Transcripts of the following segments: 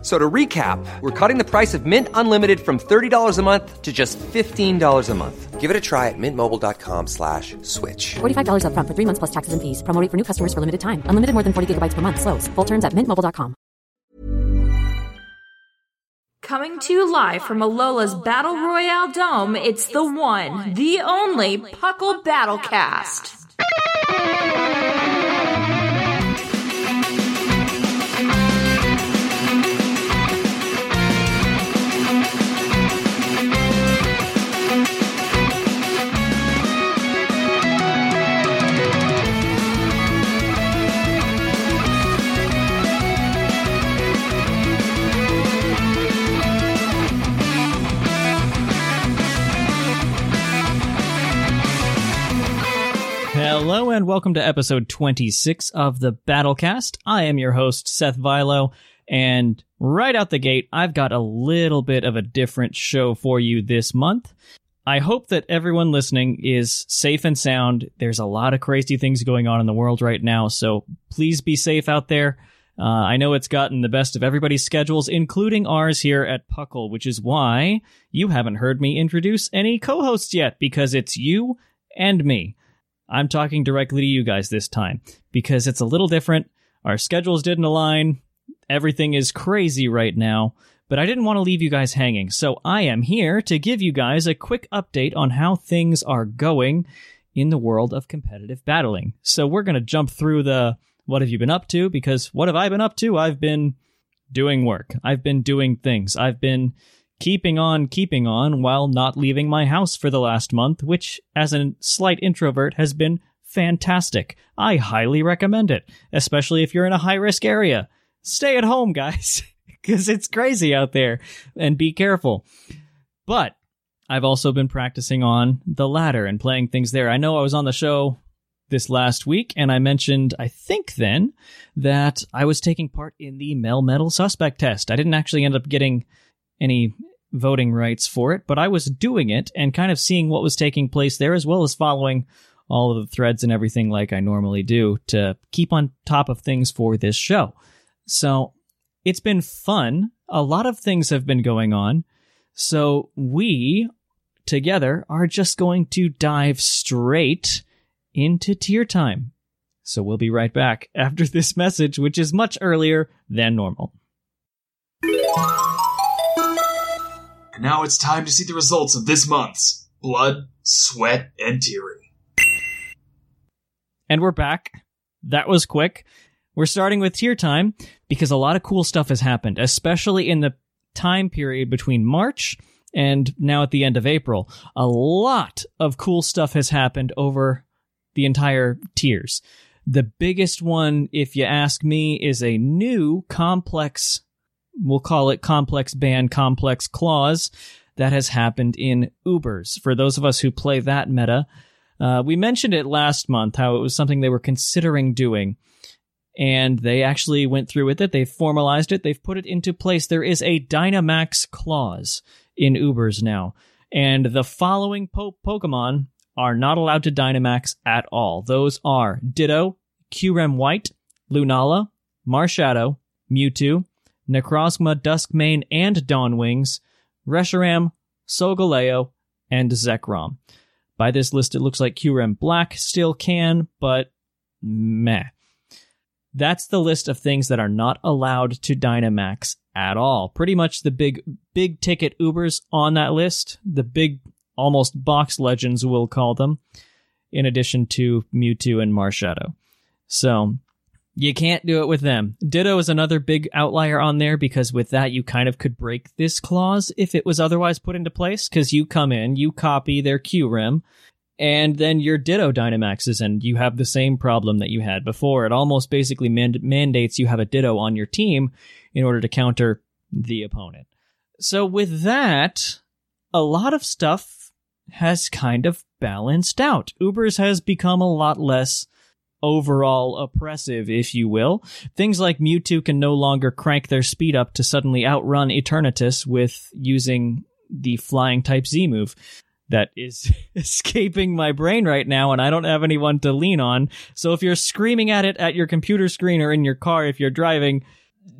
F- So to recap, we're cutting the price of Mint Unlimited from $30 a month to just $15 a month. Give it a try at mintmobile.com slash switch. $45 upfront for three months plus taxes and fees. Promo rate for new customers for limited time. Unlimited more than 40 gigabytes per month. Slows. Full terms at mintmobile.com. Coming to you live from Alola's Battle Royale Dome, it's the one, the only Puckle Battlecast. Hello and welcome to episode 26 of the Battlecast. I am your host, Seth Vilo, and right out the gate, I've got a little bit of a different show for you this month. I hope that everyone listening is safe and sound. There's a lot of crazy things going on in the world right now, so please be safe out there. Uh, I know it's gotten the best of everybody's schedules, including ours here at Puckle, which is why you haven't heard me introduce any co hosts yet, because it's you and me. I'm talking directly to you guys this time because it's a little different. Our schedules didn't align. Everything is crazy right now, but I didn't want to leave you guys hanging. So I am here to give you guys a quick update on how things are going in the world of competitive battling. So we're going to jump through the what have you been up to because what have I been up to? I've been doing work. I've been doing things. I've been keeping on keeping on while not leaving my house for the last month, which, as a slight introvert, has been fantastic. I highly recommend it, especially if you're in a high risk area. Stay at home, guys, because it's crazy out there, and be careful. But I've also been practicing on the ladder and playing things there. I know I was on the show this last week, and I mentioned, I think then, that I was taking part in the Melmetal Suspect test. I didn't actually end up getting any voting rights for it, but I was doing it and kind of seeing what was taking place there, as well as following all of the threads and everything like I normally do to keep on top of things for this show. So it's been fun. A lot of things have been going on. So we together are just going to dive straight into tier time. So we'll be right back after this message, which is much earlier than normal. And now it's time to see the results of this month's Blood, Sweat, and Tearing. And we're back. That was quick. We're starting with tier time because a lot of cool stuff has happened, especially in the time period between March and now at the end of April. A lot of cool stuff has happened over the entire tiers. The biggest one, if you ask me, is a new complex, we'll call it complex ban, complex clause that has happened in Ubers. For those of us who play that meta, uh, we mentioned it last month how it was something they were considering doing. And they actually went through with it. They've formalized it. They've put it into place. There is a Dynamax clause in Ubers now. And the following po- Pokemon are not allowed to Dynamax at all. Those are Ditto, Kyurem White, Lunala, Marshadow, Mewtwo, Necrozma, Duskmane, and Dawnwings, Reshiram, Solgaleo, and Zekrom. By this list, it looks like Kyurem Black still can, but meh. That's the list of things that are not allowed to Dynamax at all. Pretty much the big, big ticket Ubers on that list, the big, almost box legends, we'll call them, in addition to Mewtwo and Marshadow. So, You can't do it with them. Ditto is another big outlier on there because with that you kind of could break this clause if it was otherwise put into place because you come in, you copy their Kyurem, and then your Ditto Dynamaxes and you have the same problem that you had before. It almost basically mand- mandates you have a Ditto on your team in order to counter the opponent. So with that, a lot of stuff has kind of balanced out. Ubers has become a lot less overall oppressive, if you will. Things like Mewtwo can no longer crank their speed up to suddenly outrun Eternatus with using the flying type Z move. That is escaping my brain right now, and I don't have anyone to lean on. So if you're screaming at it at your computer screen or in your car if you're driving,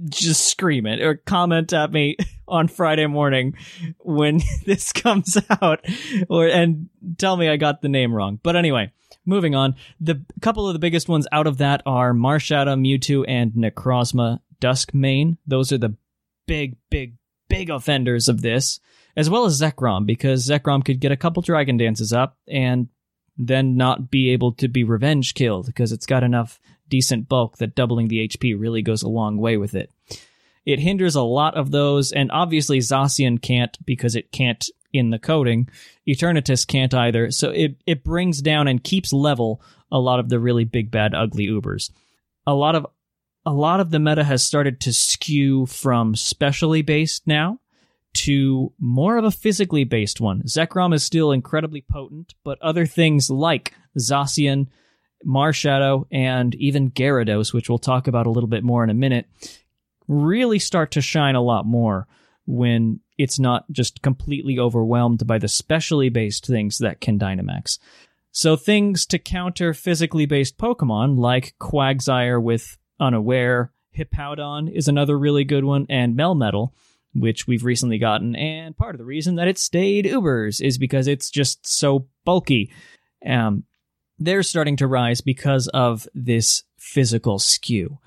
just scream it or comment at me on Friday morning when this comes out or and tell me I got the name wrong. But anyway, moving on. The couple of the biggest ones out of that are Marshadow, Mewtwo, and Necrozma Duskmane. Those are the big, big, big offenders of this, as well as Zekrom, because Zekrom could get a couple Dragon Dances up and then not be able to be revenge killed because it's got enough decent bulk that doubling the HP really goes a long way with it. It hinders a lot of those, and obviously Zacian can't because it can't in the coding. Eternatus can't either, so it, it brings down and keeps level a lot of the really big bad ugly Ubers. A lot of a lot of the meta has started to skew from specially based now to more of a physically based one. Zekrom is still incredibly potent, but other things like Zacian, Marshadow, and even Gyarados, which we'll talk about a little bit more in a minute, really start to shine a lot more when it's not just completely overwhelmed by the specially based things that can Dynamax. So things to counter physically based Pokemon like Quagsire with Unaware, Hippowdon is another really good one, and Melmetal, which we've recently gotten. And part of the reason that it stayed Ubers is because it's just so bulky. Um, they're starting to rise because of this physical skew.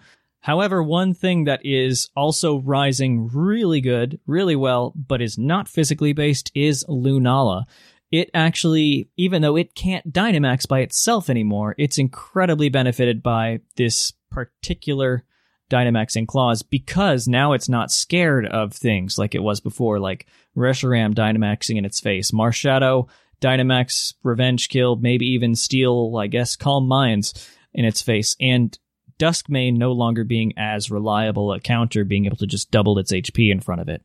However, one thing that is also rising really good, really well, but is not physically based is Lunala. It actually, even though it can't Dynamax by itself anymore, it's incredibly benefited by this particular Dynamaxing clause because now it's not scared of things like it was before, like Reshiram Dynamaxing in its face, Marshadow Dynamax, Revenge Kill, maybe even Steel, I guess, Calm Minds in its face, and Duskmane no longer being as reliable a counter, being able to just double its HP in front of it.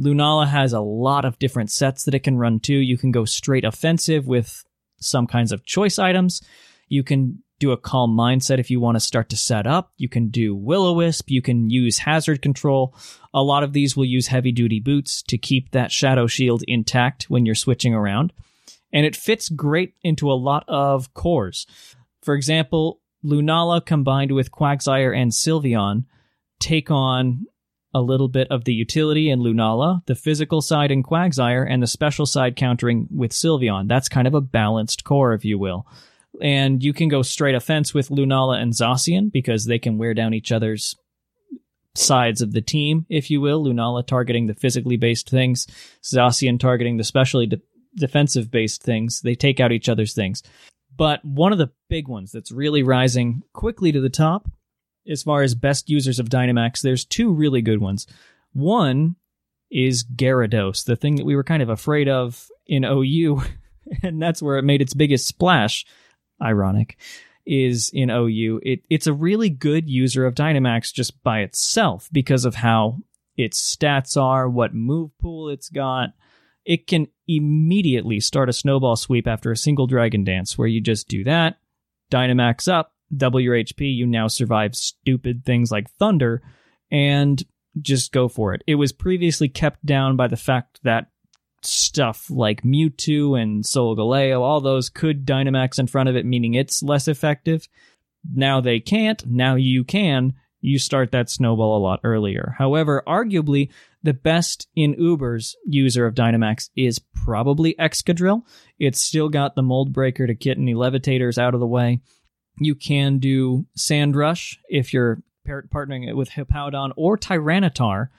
Lunala has a lot of different sets that it can run too. You can go straight offensive with some kinds of choice items. You can do a calm mindset if you want to start to set up. You can do will o wisp. You can use hazard control. A lot of these will use heavy duty boots to keep that shadow shield intact when you're switching around. And it fits great into a lot of cores. For example, Lunala combined with Quagsire and Sylveon take on a little bit of the utility in Lunala, the physical side in Quagsire, and the special side countering with Sylveon. That's kind of a balanced core, if you will. And you can go straight offense with Lunala and Zacian because they can wear down each other's sides of the team, if you will. Lunala targeting the physically based things, Zacian targeting the specially de- defensive based things. They take out each other's things. But one of the big ones that's really rising quickly to the top as far as best users of Dynamax, there's two really good ones. One is Gyarados, the thing that we were kind of afraid of in OU, and that's where it made its biggest splash. Ironic is in OU. It, it's a really good user of Dynamax just by itself because of how its stats are, what move pool it's got. It can immediately start a snowball sweep after a single Dragon Dance, where you just do that, Dynamax up, double your HP, you now survive stupid things like Thunder, and just go for it. It was previously kept down by the fact that stuff like Mewtwo and Solgaleo, all those could Dynamax in front of it, meaning it's less effective. Now they can't, now you can. You start that snowball a lot earlier. However, arguably, the best in Ubers user of Dynamax is probably Excadrill. It's still got the mold breaker to kitten levitators out of the way. You can do Sand Rush if you're partnering it with Hippowdon or Tyranitar,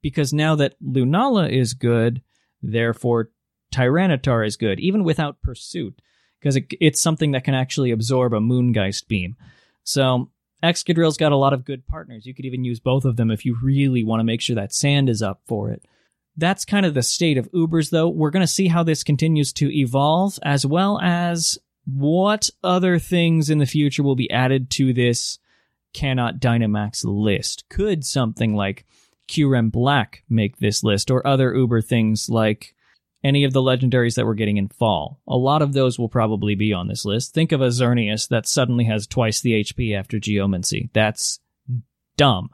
because now that Lunala is good, therefore Tyranitar is good, even without Pursuit, because it, it's something that can actually absorb a Moongeist beam. So Excadrill's got a lot of good partners. You could even use both of them if you really want to make sure that sand is up for it. That's kind of the state of Ubers, though. We're going to see how this continues to evolve, as well as what other things in the future will be added to this cannot Dynamax list. Could something like Kyurem Black make this list, or other Uber things like any of the legendaries that we're getting in fall? A lot of those will probably be on this list. Think of a Xerneas that suddenly has twice the HP after Geomancy. That's dumb.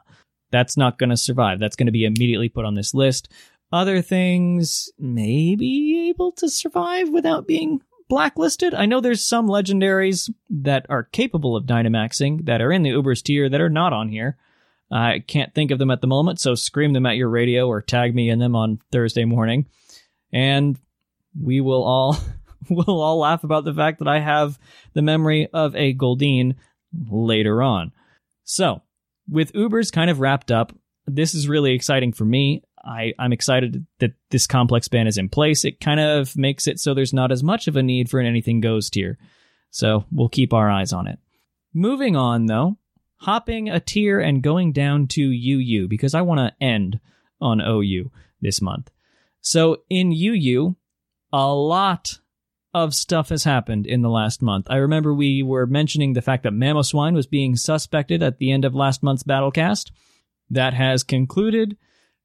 That's not going to survive. That's going to be immediately put on this list. Other things may be able to survive without being blacklisted. I know there's some legendaries that are capable of Dynamaxing that are in the Ubers tier that are not on here. I can't think of them at the moment, so scream them at your radio or tag me in them on Thursday morning. And we will all we'll all laugh about the fact that I have the memory of a Goldeen later on. So, with Ubers kind of wrapped up, this is really exciting for me. I, I'm excited that this complex ban is in place. It kind of makes it so there's not as much of a need for an anything goes tier. So we'll keep our eyes on it. Moving on though, hopping a tier and going down to UU because I want to end on OU this month. So in UU, a lot of stuff has happened in the last month. I remember we were mentioning the fact that Mamoswine was being suspected at the end of last month's Battlecast. That has concluded.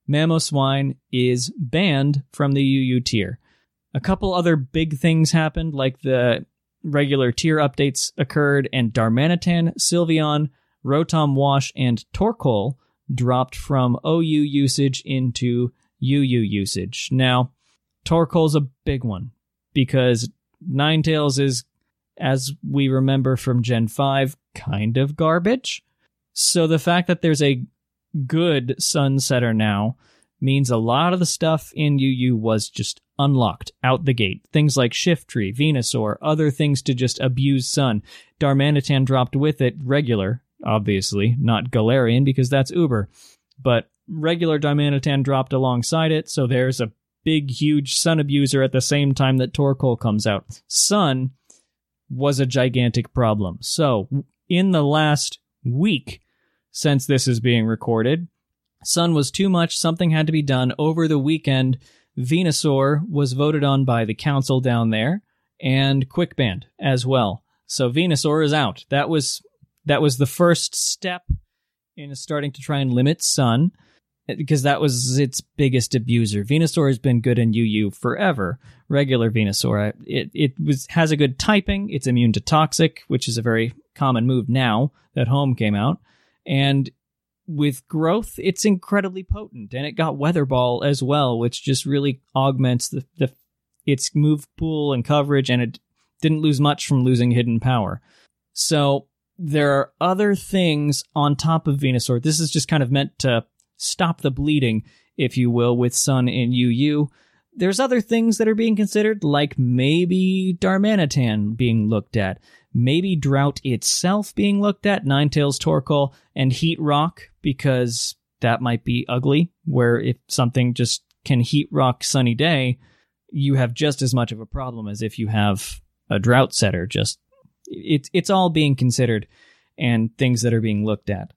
Mamoswine is banned from the UU tier. A couple other big things happened, like the regular tier updates occurred, and Darmanitan, Sylveon, Rotom Wash, and Torkoal dropped from OU usage into UU usage. Now, Torkoal's a big one because Ninetales is, as we remember from Gen 5, kind of garbage. So the fact that there's a good Sunsetter now means a lot of the stuff in UU was just unlocked out the gate. Things like Shiftry, Venusaur, other things to just abuse Sun. Darmanitan dropped with it regular, obviously, not Galarian because that's Uber. But regular Darmanitan dropped alongside it, so there's a big, huge Sun abuser at the same time that Torkoal comes out. Sun was a gigantic problem. So, in the last week since this is being recorded, Sun was too much. Something had to be done. Over the weekend, Venusaur was voted on by the council down there and Quick Band as well. So Venusaur is out. That was that was the first step in starting to try and limit Sun because that was its biggest abuser. Venusaur has been good in UU forever. Regular Venusaur, it it was has a good typing. It's immune to toxic, which is a very common move now that Home came out, and with growth, it's incredibly potent, and it got Weather Ball as well, which just really augments the, the its move pool and coverage, and it didn't lose much from losing Hidden Power. So there are other things on top of Venusaur. This is just kind of meant to stop the bleeding, if you will, with Sun in UU. There's other things that are being considered, like maybe Darmanitan being looked at maybe Drought itself being looked at, Ninetales Torkoal, and Heat Rock, because that might be ugly, where if something just can heat rock sunny day, you have just as much of a problem as if you have a drought setter. Just it's it's all being considered and things that are being looked at.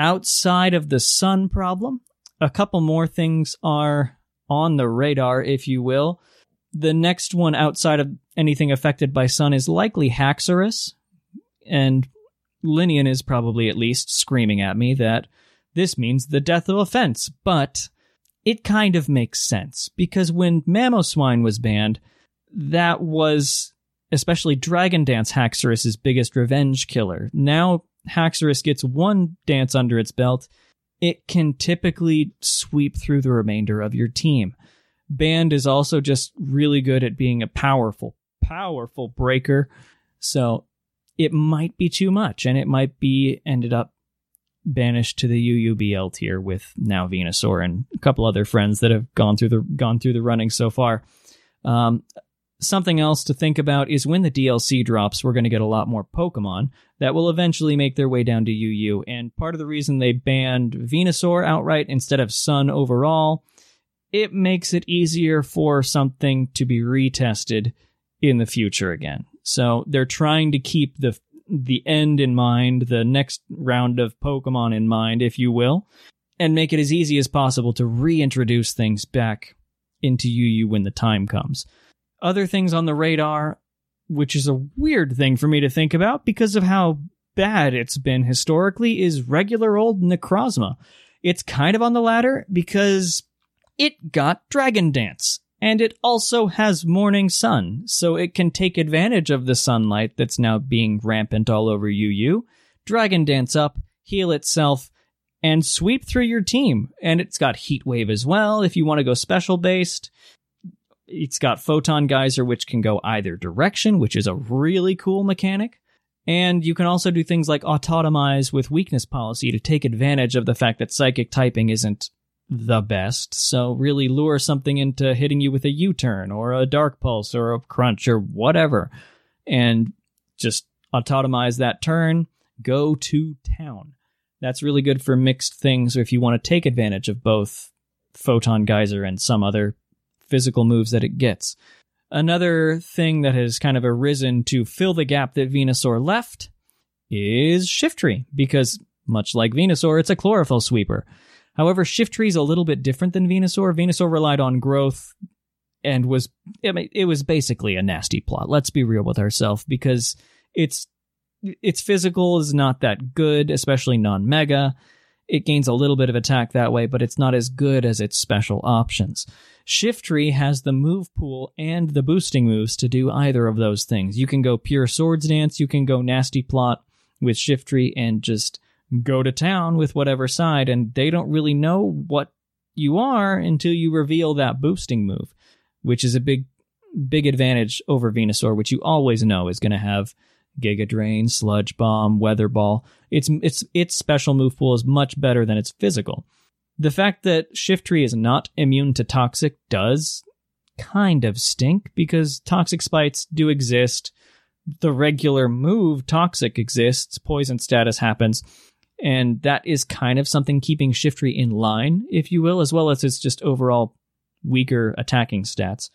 Outside of the sun problem, a couple more things are on the radar, if you will. The next one outside of anything affected by sun is likely Haxorus, and Linian is probably at least screaming at me that this means the death of offense, but it kind of makes sense because when Mamoswine was banned, that was especially Dragon Dance Haxorus's biggest revenge killer. Now Haxorus gets one dance under its belt, it can typically sweep through the remainder of your team. Band is also just really good at being a powerful, powerful breaker. So it might be too much, and it might be ended up banished to the UUBL tier with now Venusaur and a couple other friends that have gone through the gone through the running so far. Um, something else to think about is when the DLC drops, we're going to get a lot more Pokemon that will eventually make their way down to UU. And part of the reason they banned Venusaur outright instead of Sun overall it makes it easier for something to be retested in the future again. So they're trying to keep the the end in mind, the next round of Pokemon in mind, if you will, and make it as easy as possible to reintroduce things back into UU when the time comes. Other things on the radar, which is a weird thing for me to think about because of how bad it's been historically, is regular old Necrozma. It's kind of on the ladder because it got Dragon Dance. And it also has morning sun, so it can take advantage of the sunlight that's now being rampant all over UU, Dragon Dance up, heal itself, and sweep through your team. And it's got Heat Wave as well if you want to go special based. It's got Photon Geyser, which can go either direction, which is a really cool mechanic. And you can also do things like autotomize with weakness policy to take advantage of the fact that psychic typing isn't the best. So really lure something into hitting you with a U-turn or a dark pulse or a crunch or whatever. And just autotomize that turn, go to town. That's really good for mixed things or if you want to take advantage of both Photon Geyser and some other physical moves that it gets. Another thing that has kind of arisen to fill the gap that Venusaur left is Shiftry, because much like Venusaur, it's a chlorophyll sweeper. However, Shiftry is a little bit different than Venusaur. Venusaur relied on growth and was I mean, it was basically a nasty plot. Let's be real with ourselves because it's its physical is not that good, especially non-mega. It gains a little bit of attack that way, but it's not as good as its special options. Shiftry has the move pool and the boosting moves to do either of those things. You can go pure swords dance, you can go nasty plot with Shiftry and just go to town with whatever side, and they don't really know what you are until you reveal that boosting move, which is a big, big advantage over Venusaur, which you always know is going to have Giga Drain, Sludge Bomb, Weather Ball. Its its its special move pool is much better than its physical. The fact that Shiftry is not immune to toxic does kind of stink because toxic spikes do exist. The regular move toxic exists, poison status happens, and that is kind of something keeping Shiftry in line, if you will, as well as its just overall weaker attacking stats.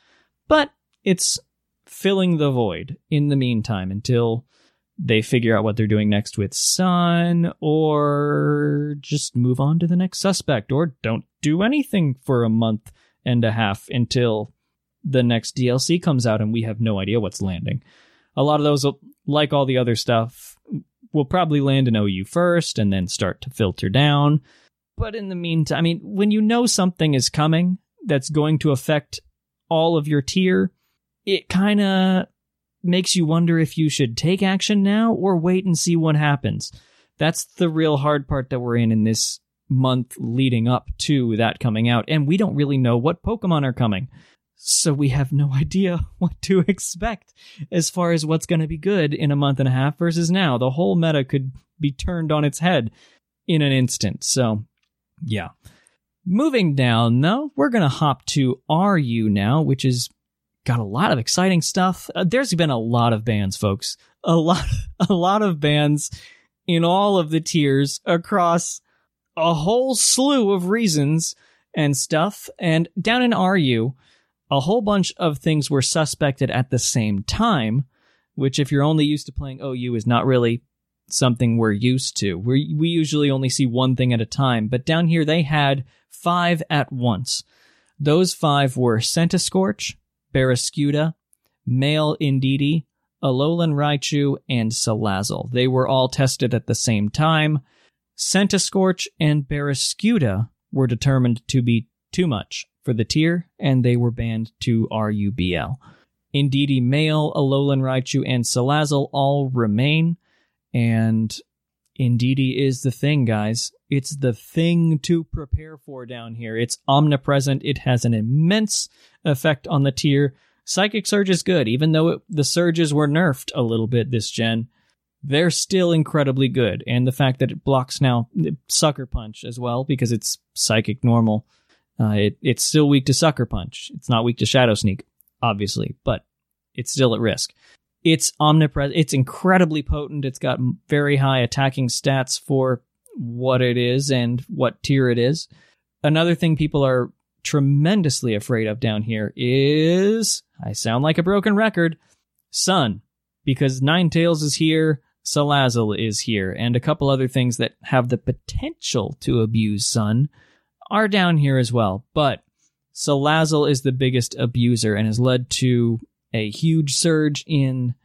But it's filling the void in the meantime until they figure out what they're doing next with Sun, or just move on to the next suspect, or don't do anything for a month and a half until the next DLC comes out and we have no idea what's landing. A lot of those, like all the other stuff, will probably land in OU first and then start to filter down. But in the meantime, I mean, when you know something is coming that's going to affect all of your tier, it kind of makes you wonder if you should take action now or wait and see what happens. That's the real hard part that we're in in this month leading up to that coming out. And we don't really know what Pokemon are coming. So we have no idea what to expect as far as what's going to be good in a month and a half versus now. The whole meta could be turned on its head in an instant. So, yeah. Moving down, though, we're going to hop to RU now, which is got a lot of exciting stuff. Uh, there's been a lot of bands, folks. A lot, a lot of bands in all of the tiers across a whole slew of reasons and stuff. And down in RU, a whole bunch of things were suspected at the same time, which if you're only used to playing OU is not really something we're used to. We we usually only see one thing at a time, but down here they had five at once. Those five were Centiskorch, Barraskewda, Male Indeedee, Alolan Raichu, and Salazzle. They were all tested at the same time. Centiskorch and Barraskewda were determined to be too much for the tier, and they were banned to RUBL. Indeedee Male, Alolan Raichu, and Salazzle all remain, and Indeedee is the thing, guys. It's the thing to prepare for down here. It's omnipresent. It has an immense effect on the tier. Psychic Surge is good, even though it, the surges were nerfed a little bit this gen. They're still incredibly good, and the fact that it blocks now Sucker Punch as well because it's Psychic Normal. Uh, it, it's still weak to Sucker Punch. It's not weak to Shadow Sneak, obviously, but it's still at risk. It's omnipresent. It's incredibly potent. It's got very high attacking stats for what it is and what tier it is. Another thing people are tremendously afraid of down here is I sound like a broken record. Sun, because Ninetales is here. Salazzle is here, and a couple other things that have the potential to abuse Sun are down here as well. But Salazzle is the biggest abuser and has led to a huge surge in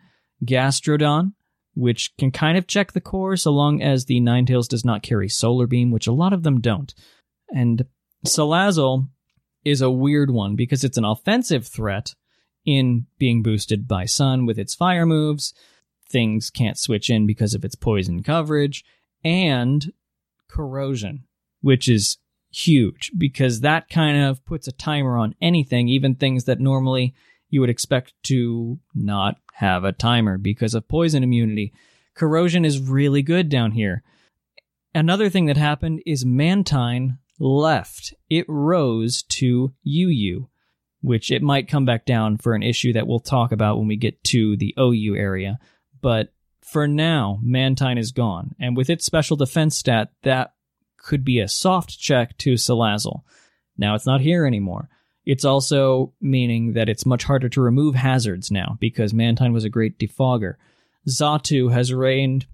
Gastrodon, which can kind of check the core so long as the Ninetales does not carry Solar Beam, which a lot of them don't. And Salazzle is a weird one because it's an offensive threat in being boosted by Sun with its fire moves. Things can't switch in because of its poison coverage and corrosion, which is huge because that kind of puts a timer on anything, even things that normally you would expect to not have a timer because of poison immunity. Corrosion is really good down here. Another thing that happened is Mantine left. It rose to UU, which it might come back down for an issue that we'll talk about when we get to the OU area. But for now, Mantine is gone. And with its special defense stat, that could be a soft check to Salazzle. Now it's not here anymore. It's also meaning that it's much harder to remove hazards now because Mantine was a great defogger. Xatu has reigned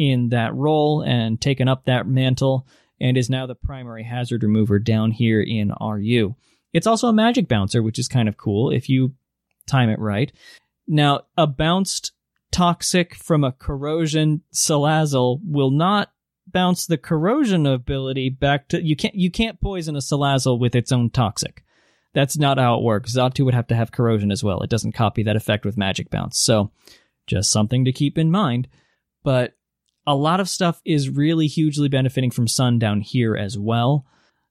in that role and taken up that mantle and is now the primary hazard remover down here in RU. It's also a magic bouncer, which is kind of cool if you time it right. Now, a bounced toxic from a corrosion Salazzle will not bounce the corrosion ability back to you can't you can't poison a Salazzle with its own toxic. That's not how it works. Xatu would have to have corrosion as well. It doesn't copy that effect with magic bounce. So just something to keep in mind. But a lot of stuff is really hugely benefiting from Sun down here as well.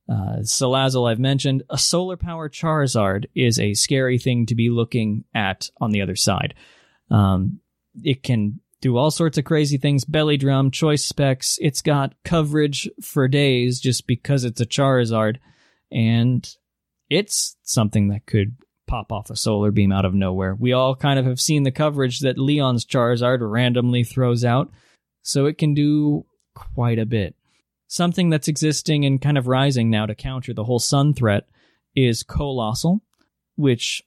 Uh, Salazzle, I've mentioned. A solar power Charizard is a scary thing to be looking at on the other side. Um, it can do all sorts of crazy things belly drum, choice specs. It's got coverage for days just because it's a Charizard. And it's something that could pop off a solar beam out of nowhere. We all kind of have seen the coverage that Leon's Charizard randomly throws out so it can do quite a bit. Something that's existing and kind of rising now to counter the whole sun threat is Coalossal, which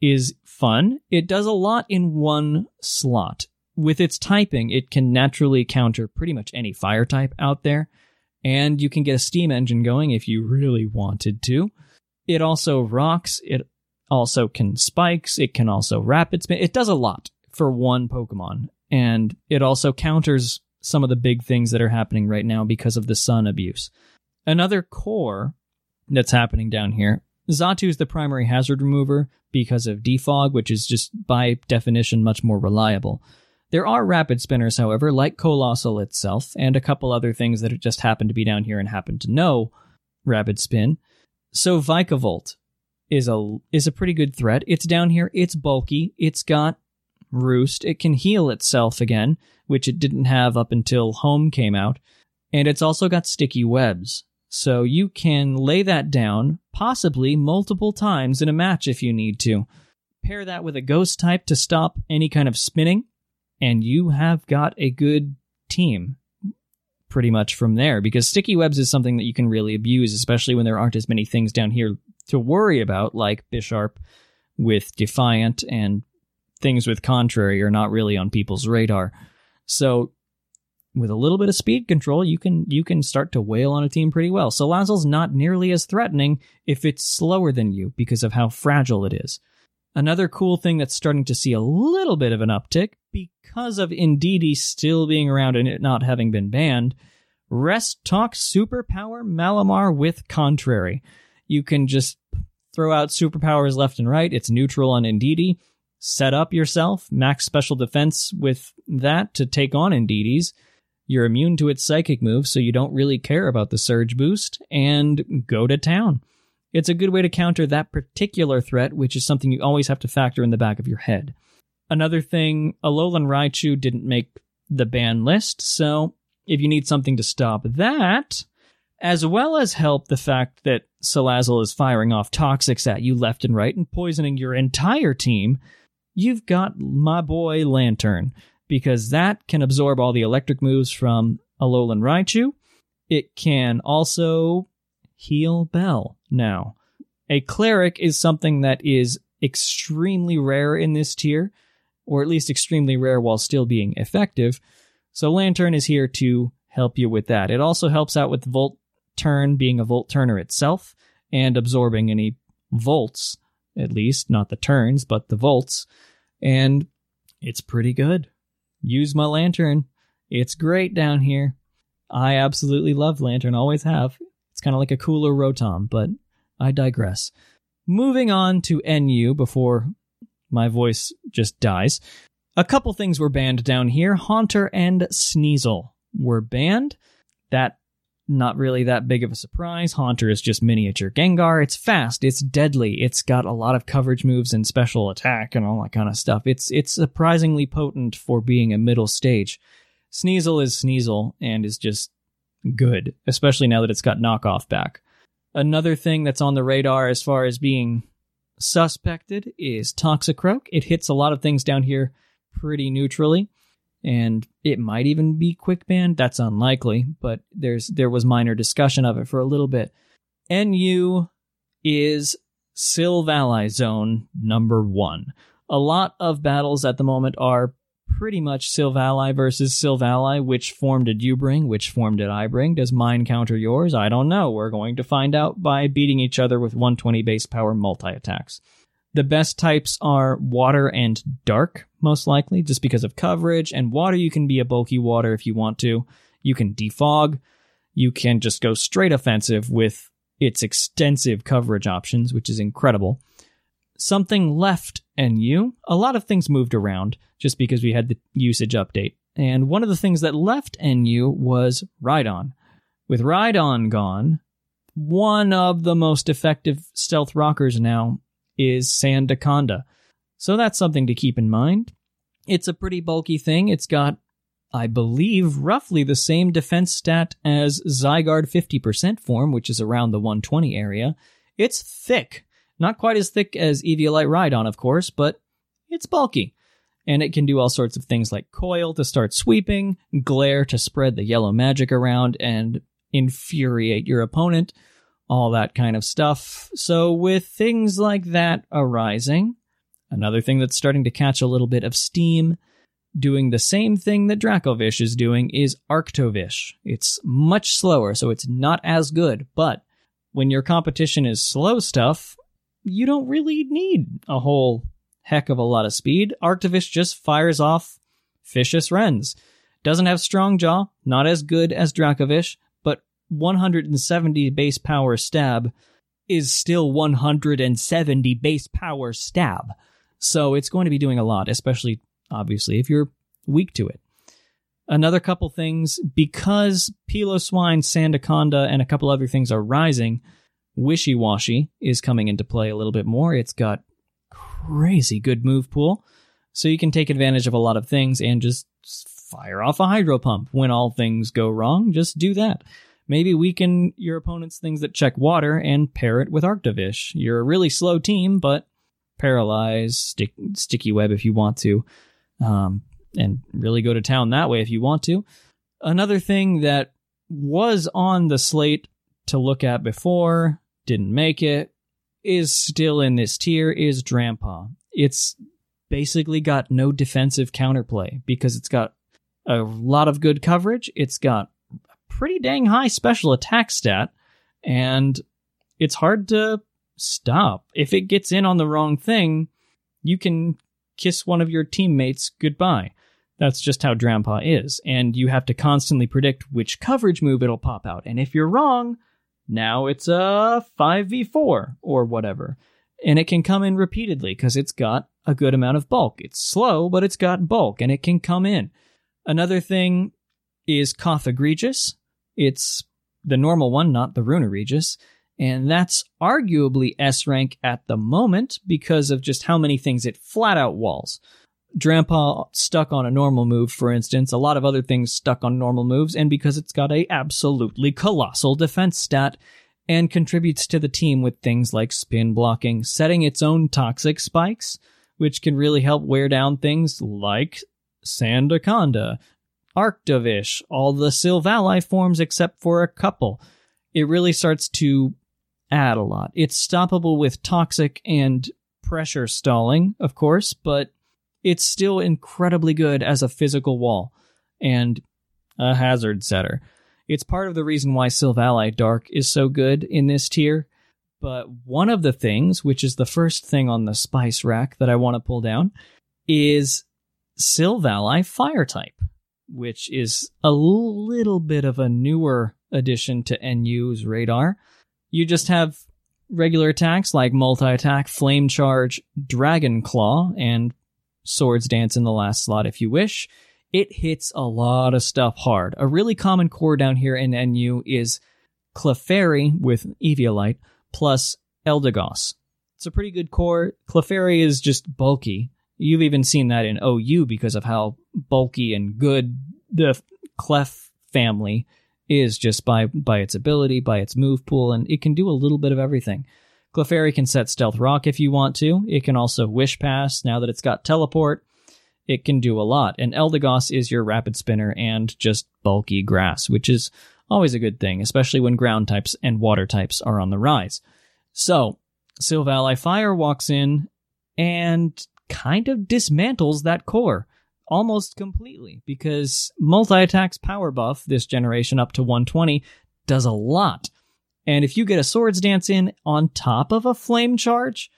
is fun. It does a lot in one slot. With its typing, it can naturally counter pretty much any fire type out there, and you can get a steam engine going if you really wanted to. It also rocks, it also can spikes, it can also rapid spin. It does a lot for one Pokemon, and it also counters some of the big things that are happening right now because of the sun abuse. Another core that's happening down here Xatu is the primary hazard remover because of defog, which is just by definition much more reliable. There are rapid spinners, however, like Coalossal itself, and a couple other things that just happen to be down here and happen to know rapid spin. So Vikavolt is a is a pretty good threat. It's down here, it's bulky, it's got roost. It can heal itself again, which it didn't have up until Home came out. And it's also got sticky webs. So you can lay that down, possibly multiple times in a match if you need to. Pair that with a ghost type to stop any kind of spinning, and you have got a good team pretty much from there because sticky webs is something that you can really abuse, especially when there aren't as many things down here to worry about, like Bisharp with Defiant and things with contrary are not really on people's radar. So with a little bit of speed control, you can you can start to wail on a team pretty well. Salazzle's not nearly as threatening if it's slower than you because of how fragile it is. Another cool thing that's starting to see a little bit of an uptick because of Indeedee still being around and it not having been banned. Rest Talk Superpower Malamar with Contrary. You can just throw out superpowers left and right. It's neutral on Indeedee set up yourself, max special defense with that to take on Indeedee's. You're immune to its psychic moves, so you don't really care about the surge boost, and go to town. It's a good way to counter that particular threat, which is something you always have to factor in the back of your head. Another thing, Alolan Raichu didn't make the ban list, so if you need something to stop that, as well as help the fact that Salazzle is firing off toxics at you left and right and poisoning your entire team, you've got my boy Lanturn, because that can absorb all the electric moves from Alolan Raichu. It can also heal Bell now. A cleric is something that is extremely rare in this tier, or at least extremely rare while still being effective. So Lanturn is here to help you with that. It also helps out with Volt Turn being a Volt Turner itself and absorbing any volts, at least, not the turns, but the volts. And it's pretty good. Use my Lanturn. It's great down here. I absolutely love Lanturn, always have. It's kind of like a cooler Rotom, but I digress. Moving on to NU before my voice just dies. A couple things were banned down here. Haunter and Sneasel were banned. That not really that big of a surprise. Haunter is just miniature Gengar. It's fast, it's deadly, it's got a lot of coverage moves and special attack and all that kind of stuff. It's it's surprisingly potent for being a middle stage. Sneasel is Sneasel and is just good, especially now that it's got knockoff back. Another thing that's on the radar as far as being suspected is Toxicroak. It hits a lot of things down here pretty neutrally, and it might even be quick banned. That's unlikely, but there's there was minor discussion of it for a little bit. NU is Silvally Zone number one. A lot of battles at the moment are pretty much Silvally versus Silvally. Which form did you bring? Which form did I bring? Does mine counter yours? I don't know. We're going to find out by beating each other with 120 base power multi attacks. The best types are water and dark, most likely, just because of coverage. And water, you can be a bulky water if you want to. You can defog. You can just go straight offensive with its extensive coverage options, which is incredible. Something left NU. A lot of things moved around just because we had the usage update. And one of the things that left NU was Rhydon. With Rhydon gone, one of the most effective stealth rockers now is Sandaconda. So that's something to keep in mind. It's a pretty bulky thing. It's got, I believe, roughly the same defense stat as Zygarde 50% form, which is around the 120 area. It's thick. Not quite as thick as Eviolite Rhydon, of course, but it's bulky. And it can do all sorts of things like coil to start sweeping, glare to spread the yellow magic around and infuriate your opponent, all that kind of stuff. So, with things like that arising, another thing that's starting to catch a little bit of steam, doing the same thing that Dracovish is doing, is Arctovish. It's much slower, so it's not as good, but when your competition is slow stuff, you don't really need a whole heck of a lot of speed. Arctovish just fires off Fishious Rends. Doesn't have strong jaw, not as good as Dracovish, but 170 base power stab is still 170 base power stab. So it's going to be doing a lot, especially obviously if you're weak to it. Another couple things because Piloswine, Sandaconda, and a couple other things are rising, Wishiwashi is coming into play a little bit more. It's got crazy good move pool, so you can take advantage of a lot of things and just fire off a hydro pump when all things go wrong. Just do that. Maybe weaken your opponent's things that check water and pair it with Arctovish. You're a really slow team, but paralyze, stick, sticky web if you want to, um, and really go to town that way if you want to. Another thing that was on the slate to look at before, didn't make it, is still in this tier is Drampa. It's basically got no defensive counterplay because it's got a lot of good coverage. It's got a pretty dang high special attack stat, and it's hard to stop. If it gets in on the wrong thing, you can kiss one of your teammates goodbye. That's just how Drampa is, and you have to constantly predict which coverage move it'll pop out. And if you're wrong, now it's a 5v4 or whatever. And it can come in repeatedly because it's got a good amount of bulk. It's slow, but it's got bulk and it can come in. Another thing is Cofagrigus. It's the normal one, not the Runerigus. And that's arguably S rank at the moment because of just how many things it flat out walls. Drampa stuck on a normal move, for instance, a lot of other things stuck on normal moves, and because it's got a absolutely colossal defense stat and contributes to the team with things like spin blocking, setting its own toxic spikes, which can really help wear down things like Sandaconda, Arctovish, all the Silvally forms except for a couple. It really starts to add a lot. It's stoppable with toxic and pressure stalling, of course, but it's still incredibly good as a physical wall. and a hazard setter. It's part of the reason why Silvally Dark is so good in this tier. But one of the things, which is the first thing on the spice rack that I want to pull down, is Silvally Fire type, which is a little bit of a newer addition to NU's radar. You just have regular attacks like multi attack, flame charge, dragon claw, and swords dance in the last slot if you wish. It hits a lot of stuff hard. A really common core down here in NU is Clefairy with Eviolite plus Eldegoss. It's a pretty good core. Clefairy is just bulky. You've even seen that in OU because of how bulky and good the Clef family is just by by its ability, by its move pool, and it can do a little bit of everything. Clefairy can set Stealth Rock if you want to. It can also Wish Pass now that it's got Teleport. It can do a lot. And Eldegoss is your Rapid Spinner and just bulky grass, which is always a good thing, especially when ground types and water types are on the rise. So, Silvally Fire walks in and kind of dismantles that core almost completely because multi attacks power buff this generation up to 120 does a lot. And if you get a swords dance in on top of a flame charge,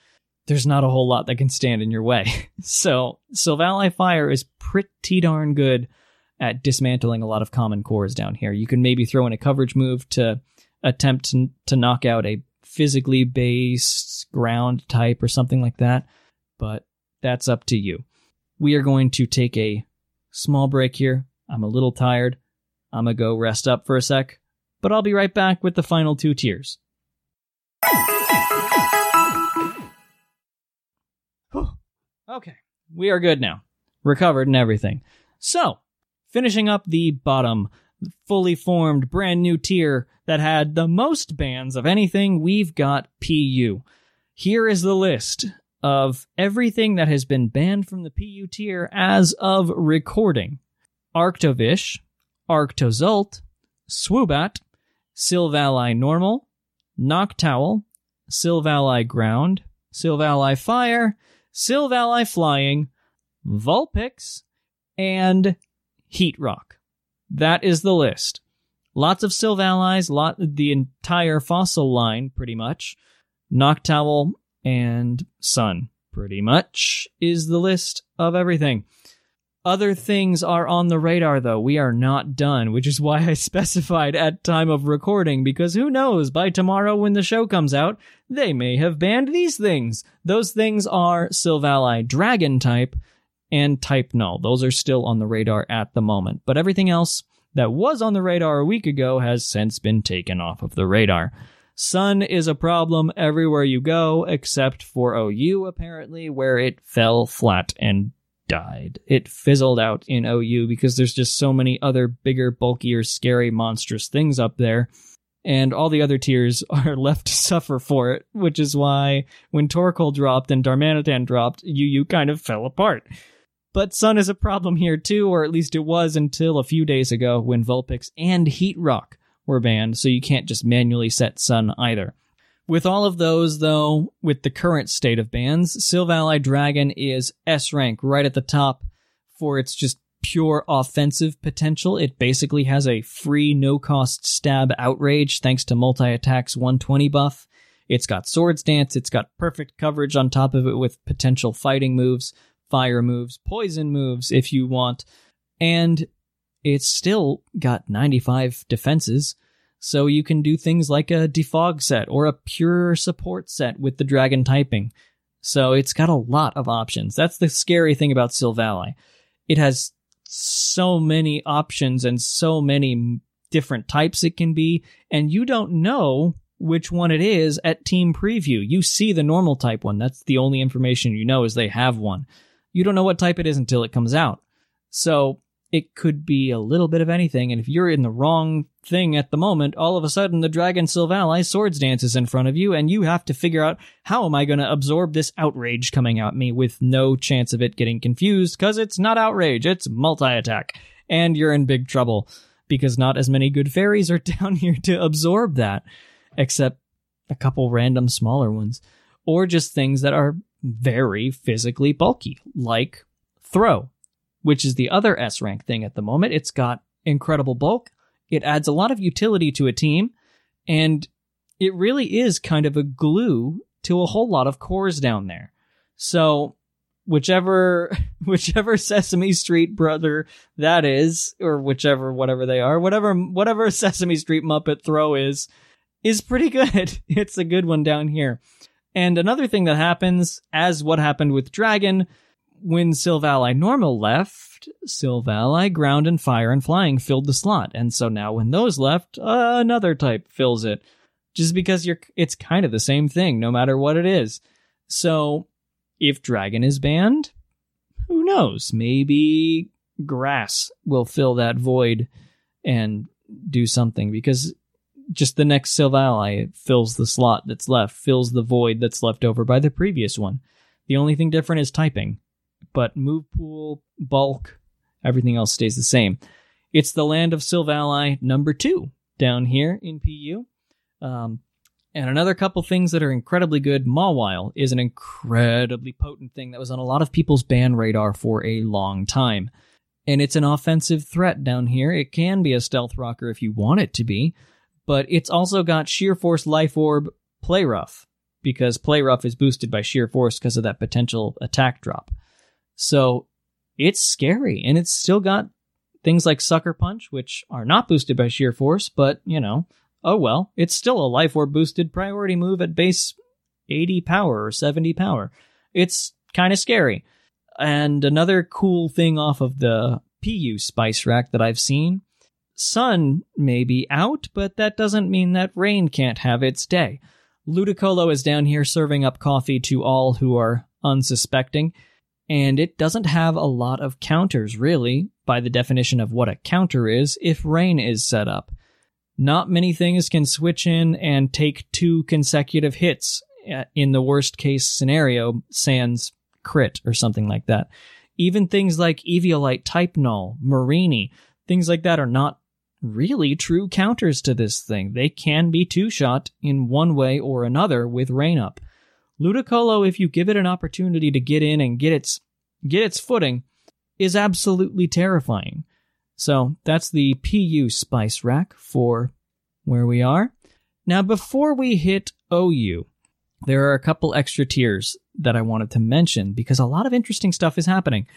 there's not a whole lot that can stand in your way. so Silvally Fire is pretty darn good at dismantling a lot of common cores down here. You can maybe throw in a coverage move to attempt to, to knock out a physically based ground type or something like that, but that's up to you. We are going to take a small break here. I'm a little tired. I'm going to go rest up for a sec, but I'll be right back with the final two tiers. okay, we are good now. Recovered and everything. So, finishing up the bottom, fully formed brand new tier that had the most bans of anything, we've got PU. Here is the list of everything that has been banned from the PU tier as of recording Arctovish, Arctozolt, Swoobat, Silvally Normal, Noctowl, Silvally Ground, Silvally Fire, Silvally Flying, Vulpix, and Heatrock. That is the list. Lots of Silvallys, lot the entire fossil line, pretty much. Noctowl and Sun, pretty much, is the list of everything. Other things are on the radar though. We are not done, which is why I specified at time of recording because who knows, by tomorrow when the show comes out, they may have banned these things. Those things are Silvally Dragon type and Type Null. Those are still on the radar at the moment. But everything else that was on the radar a week ago has since been taken off of the radar. Sun is a problem everywhere you go, except for OU, apparently, where it fell flat and died. It fizzled out in OU because there's just so many other bigger, bulkier, scary, monstrous things up there. And all the other tiers are left to suffer for it, which is why when Torkoal dropped and Darmanitan dropped, UU kind of fell apart. But Sun is a problem here too, or at least it was until a few days ago when Vulpix and Heatrock were banned, so you can't just manually set Sun either. With all of those, though, with the current state of bans, Silvally Dragon is S rank right at the top for its just pure offensive potential. It basically has a free, no cost stab outrage thanks to multi attacks 120 buff. It's got Swords Dance, it's got perfect coverage on top of it with potential fighting moves, fire moves, poison moves if you want, and it's still got 95 defenses. So you can do things like a defog set or a pure support set with the dragon typing. So it's got a lot of options. That's the scary thing about Silvally. It has so many options and so many different types it can be, and you don't know which one it is at team preview. You see the normal type one. That's the only information you know is they have one. You don't know what type it is until it comes out. So it could be a little bit of anything. And if you're in the wrong thing at the moment, all of a sudden the Dragon Silvally Swords dances in front of you, and you have to figure out how am I going to absorb this outrage coming at me with no chance of it getting confused because it's not outrage, it's multi attack. And you're in big trouble because not as many good fairies are down here to absorb that, except a couple random smaller ones, or just things that are very physically bulky, like Throh which is the other S rank thing at the moment. It's got incredible bulk. It adds a lot of utility to a team, and it really is kind of a glue to a whole lot of cores down there. So whichever whichever Sesame Street brother that is, or whichever whatever they are, whatever whatever Sesame Street Muppet Throh is, is pretty good. It's a good one down here. And another thing that happens, as what happened with Dragon, when Silvally Normal left, Silvally Ground and Fire and Flying filled the slot. And so now when those left, uh, another type fills it. Just because you're, it's kind of the same thing, no matter what it is. So if Dragon is banned, who knows? Maybe Grass will fill that void and do something because just the next Silvally fills the slot that's left, fills the void that's left over by the previous one. The only thing different is typing, but move pool, bulk, everything else stays the same. It's the land of Silvally number two down here in PU. Um, and another couple things that are incredibly good, Mawile is an incredibly potent thing that was on a lot of people's ban radar for a long time. And it's an offensive threat down here. It can be a stealth rocker if you want it to be, but it's also got Sheer Force Life Orb Play Rough, because Play Rough is boosted by Sheer Force because of that potential attack drop. So it's scary, and it's still got things like Sucker Punch, which are not boosted by Sheer Force, but, you know, oh well, it's still a life orb boosted priority move at base 80 power or 70 power. It's kind of scary. And another cool thing off of the PU spice rack that I've seen Sun may be out, but that doesn't mean that Rain can't have its day. Ludicolo is down here serving up coffee to all who are unsuspecting, and it doesn't have a lot of counters, really, by the definition of what a counter is, if Rain is set up. Not many things can switch in and take two consecutive hits uh, in the worst case scenario, sans crit or something like that. Even things like Eviolite Type Null, Mareanie, things like that are not really true counters to this thing. They can be two shot in one way or another with Rain Up. Ludicolo, if you give it an opportunity to get in and get its get its footing, is absolutely terrifying. So that's the PU spice rack for where we are. Now, before we hit OU, there are a couple extra tiers that I wanted to mention because a lot of interesting stuff is happening.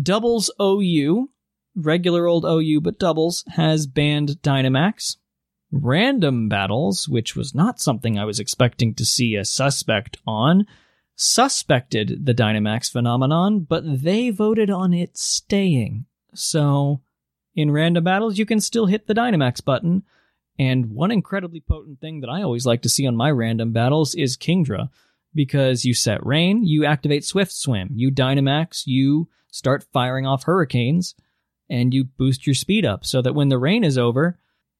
Doubles OU, regular old OU, but doubles, has banned Dynamax. Random battles, which was not something I was expecting to see a suspect on, suspected the Dynamax phenomenon, but they voted on it staying. So in random battles, you can still hit the Dynamax button. And one incredibly potent thing that I always like to see on my random battles is Kingdra, because you set rain, you activate Swift Swim, you Dynamax, you start firing off hurricanes, and you boost your speed up so that when the rain is over,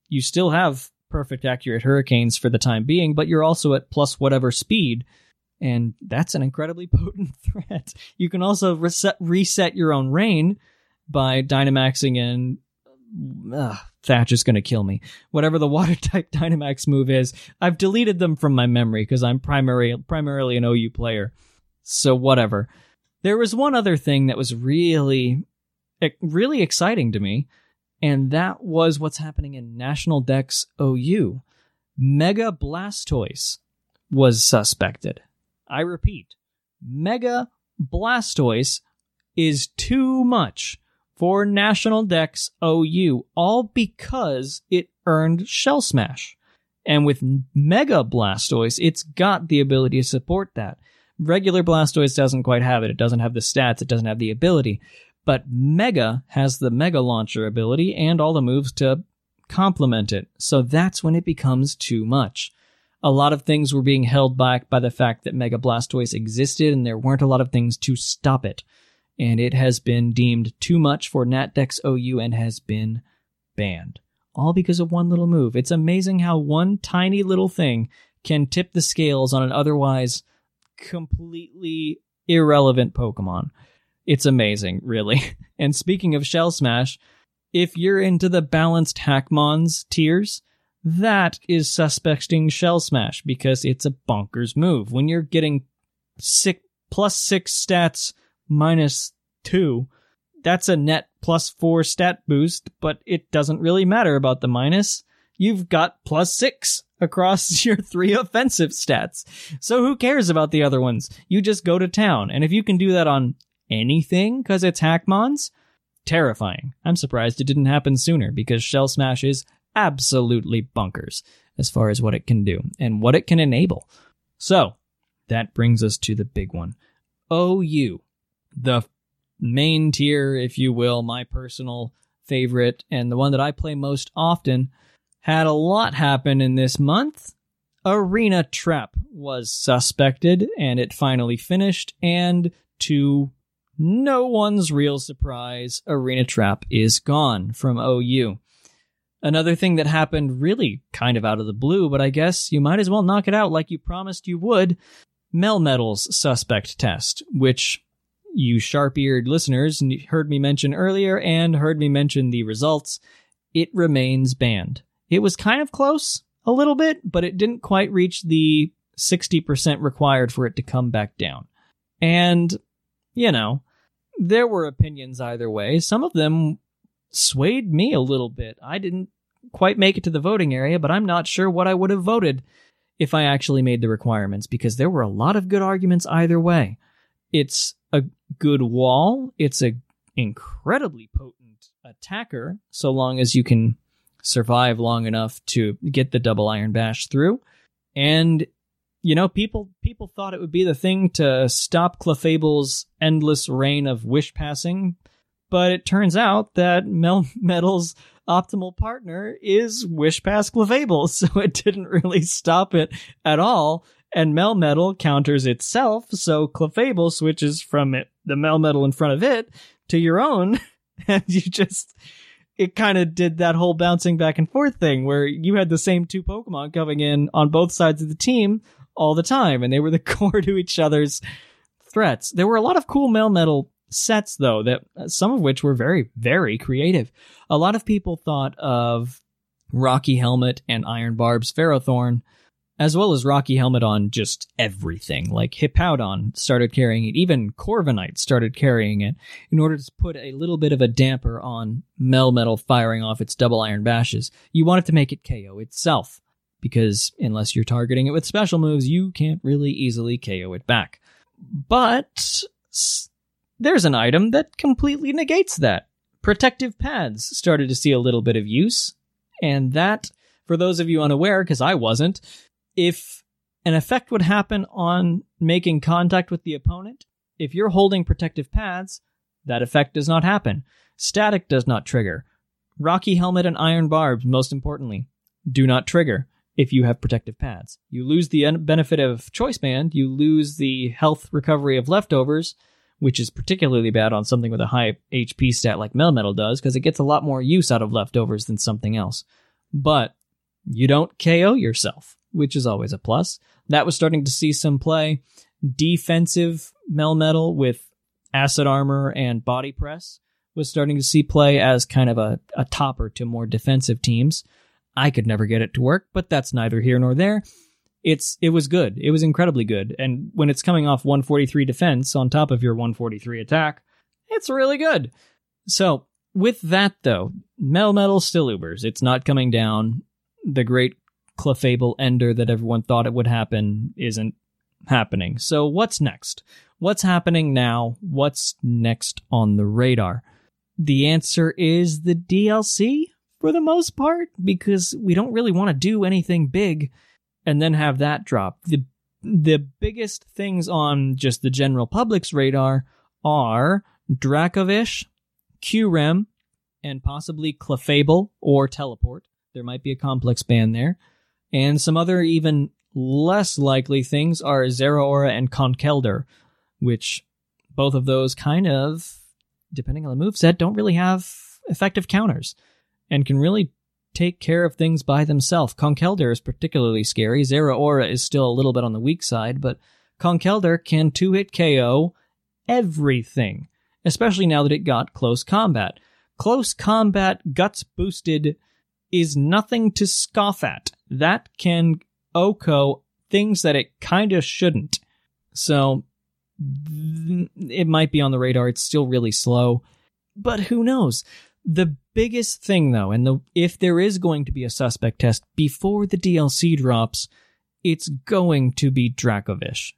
you still have perfect accurate hurricanes for the time being, but you're also at plus whatever speed. And that's an incredibly potent threat. You can also reset, reset your own rain by Dynamaxing in Ugh, Thatch is going to kill me. Whatever the water type Dynamax move is, I've deleted them from my memory because I'm primary, primarily an OU player. So whatever. There was one other thing that was really, really exciting to me, and that was what's happening in National Dex OU. Mega Blastoise was suspected. I repeat, Mega Blastoise is too much for National Dex OU, all because it earned Shell Smash. And with Mega Blastoise, it's got the ability to support that. Regular Blastoise doesn't quite have it. It doesn't have the stats, it doesn't have the ability. But Mega has the Mega Launcher ability and all the moves to complement it. So that's when it becomes too much. A lot of things were being held back by the fact that Mega Blastoise existed and there weren't a lot of things to stop it and it has been deemed too much for NatDex OU and has been banned. All because of one little move. It's amazing how one tiny little thing can tip the scales on an otherwise completely irrelevant Pokemon. It's amazing, really. And speaking of Shell Smash, if you're into the balanced Hackmons tiers, that is suspecting Shell Smash because it's a bonkers move. When you're getting six plus six stats minus two, that's a net plus four stat boost, but it doesn't really matter about the minus. You've got plus six across your three offensive stats. So who cares about the other ones? You just go to town. And if you can do that on anything because it's Hackmons, terrifying. I'm surprised it didn't happen sooner because Shell Smash is absolutely bunkers as far as what it can do and what it can enable. So that brings us to the big one. OU, the main tier, if you will, my personal favorite and the one that I play most often, had a lot happen in this month. Arena Trap was suspected and it finally finished, and to no one's real surprise, Arena Trap is gone from OU. Another thing that happened really kind of out of the blue, but I guess you might as well knock it out like you promised you would. Melmetal's suspect test, which you sharp eared listeners heard me mention earlier and heard me mention the results, it remains banned. It was kind of close, a little bit, but it didn't quite reach the 60% required for it to come back down. And, you know, there were opinions either way. Some of them swayed me a little bit. I didn't quite make it to the voting area, but I'm not sure what I would have voted if I actually made the requirements because there were a lot of good arguments either way. It's a good wall. It's an incredibly potent attacker so long as you can survive long enough to get the double iron bash through. And you know, people people thought it would be the thing to stop Clefable's endless reign of wish passing, but it turns out that Mel Metal's optimal partner is Wish Pass Clefable, so it didn't really stop it at all. And Melmetal counters itself, so Clefable switches from it, the Melmetal in front of it to your own, and you just it kind of did that whole bouncing back and forth thing where you had the same two Pokemon coming in on both sides of the team all the time, and they were the core to each other's threats. There were a lot of cool Melmetal sets, though, that uh, some of which were very, very creative. A lot of people thought of Rocky Helmet and Iron Barb's Ferrothorn as well as Rocky Helmet on just everything. Like Hippowdon started carrying it, even Corviknight started carrying it in order to put a little bit of a damper on Melmetal firing off its double iron bashes. You wanted to make it KO itself, because unless you're targeting it with special moves, you can't really easily KO it back. But there's an item that completely negates that. Protective pads started to see a little bit of use, and that, for those of you unaware, because I wasn't, if an effect would happen on making contact with the opponent, if you're holding protective pads, that effect does not happen. Static does not trigger. Rocky Helmet and Iron Barbs, most importantly, do not trigger if you have protective pads. You lose the benefit of Choice Band, you lose the health recovery of leftovers, which is particularly bad on something with a high HP stat like Melmetal does, because it gets a lot more use out of leftovers than something else. But you don't KO yourself which is always a plus. That was starting to see some play. Defensive Melmetal with acid armor and body press was starting to see play as kind of a, a topper to more defensive teams. I could never get it to work, but that's neither here nor there. It's it was good. It was incredibly good. And when it's coming off 143 defense on top of your 143 attack, it's really good. So, with that though, Melmetal still ubers. It's not coming down. The great Clefable Ender that everyone thought it would happen isn't happening. So what's next? What's happening now? What's next on the radar? The answer is the DLC for the most part because we don't really want to do anything big and then have that drop. The the biggest things on just the general public's radar are Dracovish, Kyurem, and possibly Clefable or Teleport. There might be a complex ban there. And some other even less likely things are Zeraora and Conkeldurr, which both of those kind of, depending on the moveset, don't really have effective counters and can really take care of things by themselves. Conkeldurr is particularly scary. Zeraora is still a little bit on the weak side, but Conkeldurr can two hit KO everything, especially now that it got close combat. Close combat guts boosted is nothing to scoff at. That can OHKO things that it kind of shouldn't. So it might be on the radar. It's still really slow. but who knows? The biggest thing though, and the if there is going to be a suspect test before the DLC drops, it's going to be Dracovish.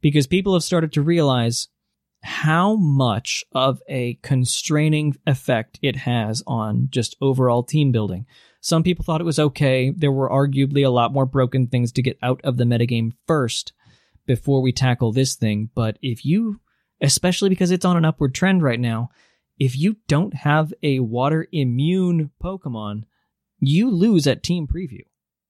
Because people have started to realize how much of a constraining effect it has on just overall team building. Some people thought it was okay. There were arguably a lot more broken things to get out of the metagame first before we tackle this thing. But if you, especially because it's on an upward trend right now, if you don't have a water immune Pokemon, you lose at team preview.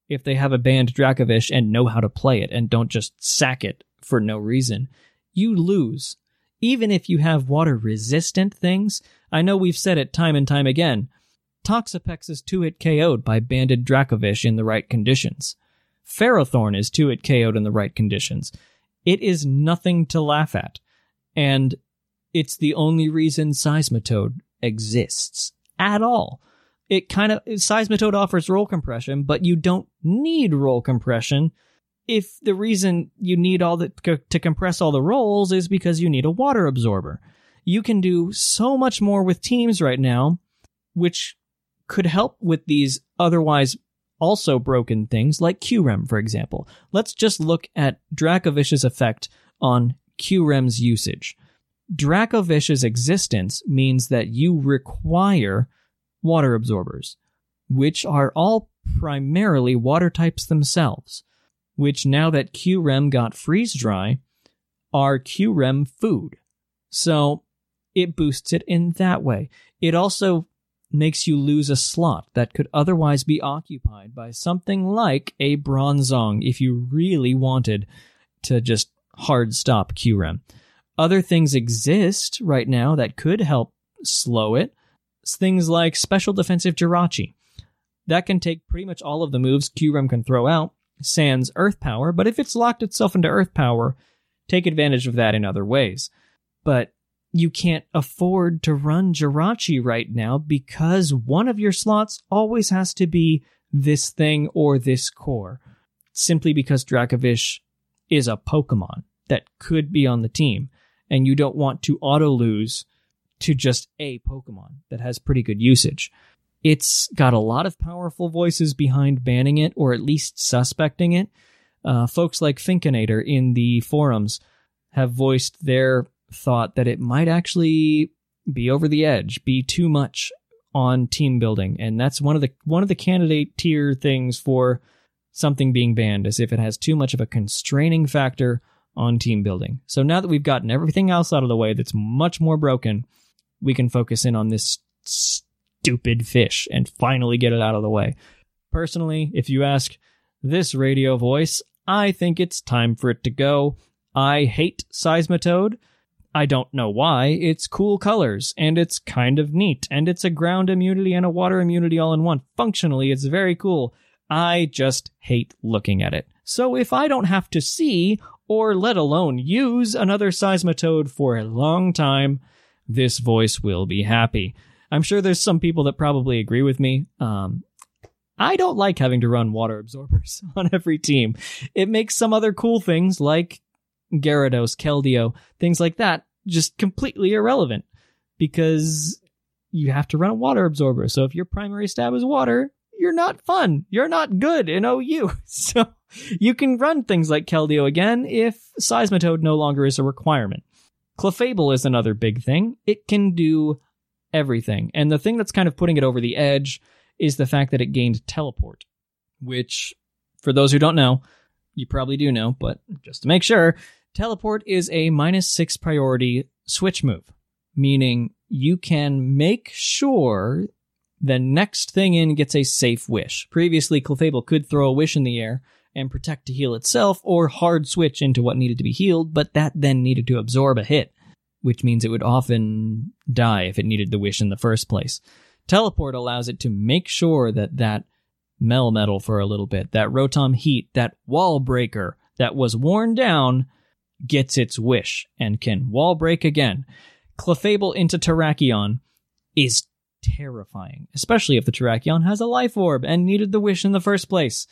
If they have a banned Dracovish and know how to play it and don't just sack it for no reason, you lose. Even if you have water resistant things, I know we've said it time and time again. Toxapex is 2 hit KO'd by banded Dracovish in the right conditions. Ferrothorn is 2 hit KO'd in the right conditions. It is nothing to laugh at. And it's the only reason Seismitoad exists at all. It kind of, Seismitoad offers role compression, but you don't need role compression if the reason you need all the, to compress all the roles is because you need a water absorber. You can do so much more with teams right now, which could help with these otherwise also broken things like Kyurem, for example. Let's just look at Dracovish's effect on Kyurem's usage. Dracovish's existence means that you require water absorbers, which are all primarily water types themselves, which now that Kyurem got freeze dry, are Kyurem food. So it boosts it in that way. It also makes you lose a slot that could otherwise be occupied by something like a Bronzong if you really wanted to just hard stop Kyurem. Other things exist right now that could help slow it. Things like Special Defensive Jirachi. That can take pretty much all of the moves Kyurem can throw out, sans Earth Power, but if it's locked itself into Earth Power, take advantage of that in other ways. But you can't afford to run Jirachi right now because one of your slots always has to be this thing or this core, simply because Dracovish is a Pokemon that could be on the team, and you don't want to auto lose to just a Pokemon that has pretty good usage. It's got a lot of powerful voices behind banning it, or at least suspecting it. Uh, folks like Finkinator in the forums have voiced their thought that it might actually be over the edge, be too much on team building, and that's one of the one of the candidate tier things for something being banned, as if it has too much of a constraining factor on team building. So now that we've gotten everything else out of the way that's much more broken, we can focus in on this stupid fish and finally get it out of the way. Personally, if you ask this radio voice, I think it's time for it to go. I hate Seismitoad. I don't know why. It's cool colors, and it's kind of neat, and it's a ground immunity and a water immunity all in one. Functionally, it's very cool. I just hate looking at it. So if I don't have to see, or let alone use another Seismitoad for a long time, this voice will be happy. I'm sure there's some people that probably agree with me. Um, I don't like having to run water absorbers on every team. It makes some other cool things like Gyarados, Keldeo, things like that, just completely irrelevant because you have to run a water absorber. So if your primary stab is water, you're not fun. You're not good in OU. So you can run things like Keldeo again if Seismitoad no longer is a requirement. Clefable is another big thing. It can do everything. And the thing that's kind of putting it over the edge is the fact that it gained teleport, which, for those who don't know, you probably do know, but just to make sure, Teleport is a minus six priority switch move, meaning you can make sure the next thing in gets a safe wish. Previously, Clefable could throw a wish in the air and protect to heal itself, or hard switch into what needed to be healed, but that then needed to absorb a hit, which means it would often die if it needed the wish in the first place. Teleport allows it to make sure that that Melmetal for a little bit, that Rotom Heat, that Wall Breaker that was worn down gets its wish and can wall break again. Clefable into Terrakion is terrifying, especially if the Terrakion has a life orb and needed the wish in the first place.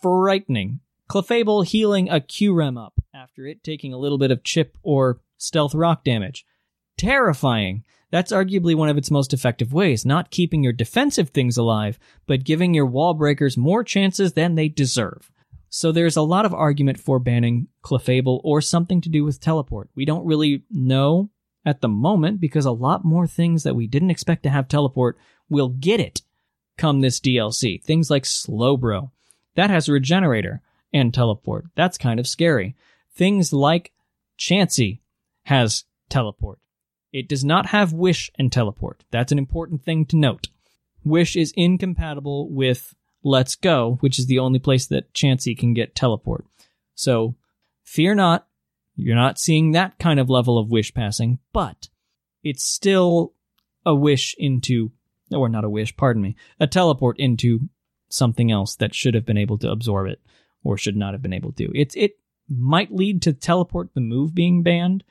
Frightening. Clefable healing a Kyurem up after it taking a little bit of chip or stealth rock damage. terrifying. That's arguably one of its most effective ways, not keeping your defensive things alive, but giving your wall breakers more chances than they deserve. So there's a lot of argument for banning Clefable or something to do with teleport. We don't really know at the moment because a lot more things that we didn't expect to have teleport will get it come this DLC. Things like Slowbro. That has a regenerator and teleport. That's kind of scary. Things like Chansey has teleport. It does not have Wish and teleport. That's an important thing to note. Wish is incompatible with Let's Go, which is the only place that Chansey can get teleport. So fear not, you're not seeing that kind of level of wish passing, but it's still a wish into, or not a wish, pardon me, a teleport into something else that should have been able to absorb it or should not have been able to. It, it might lead to teleport the move being banned.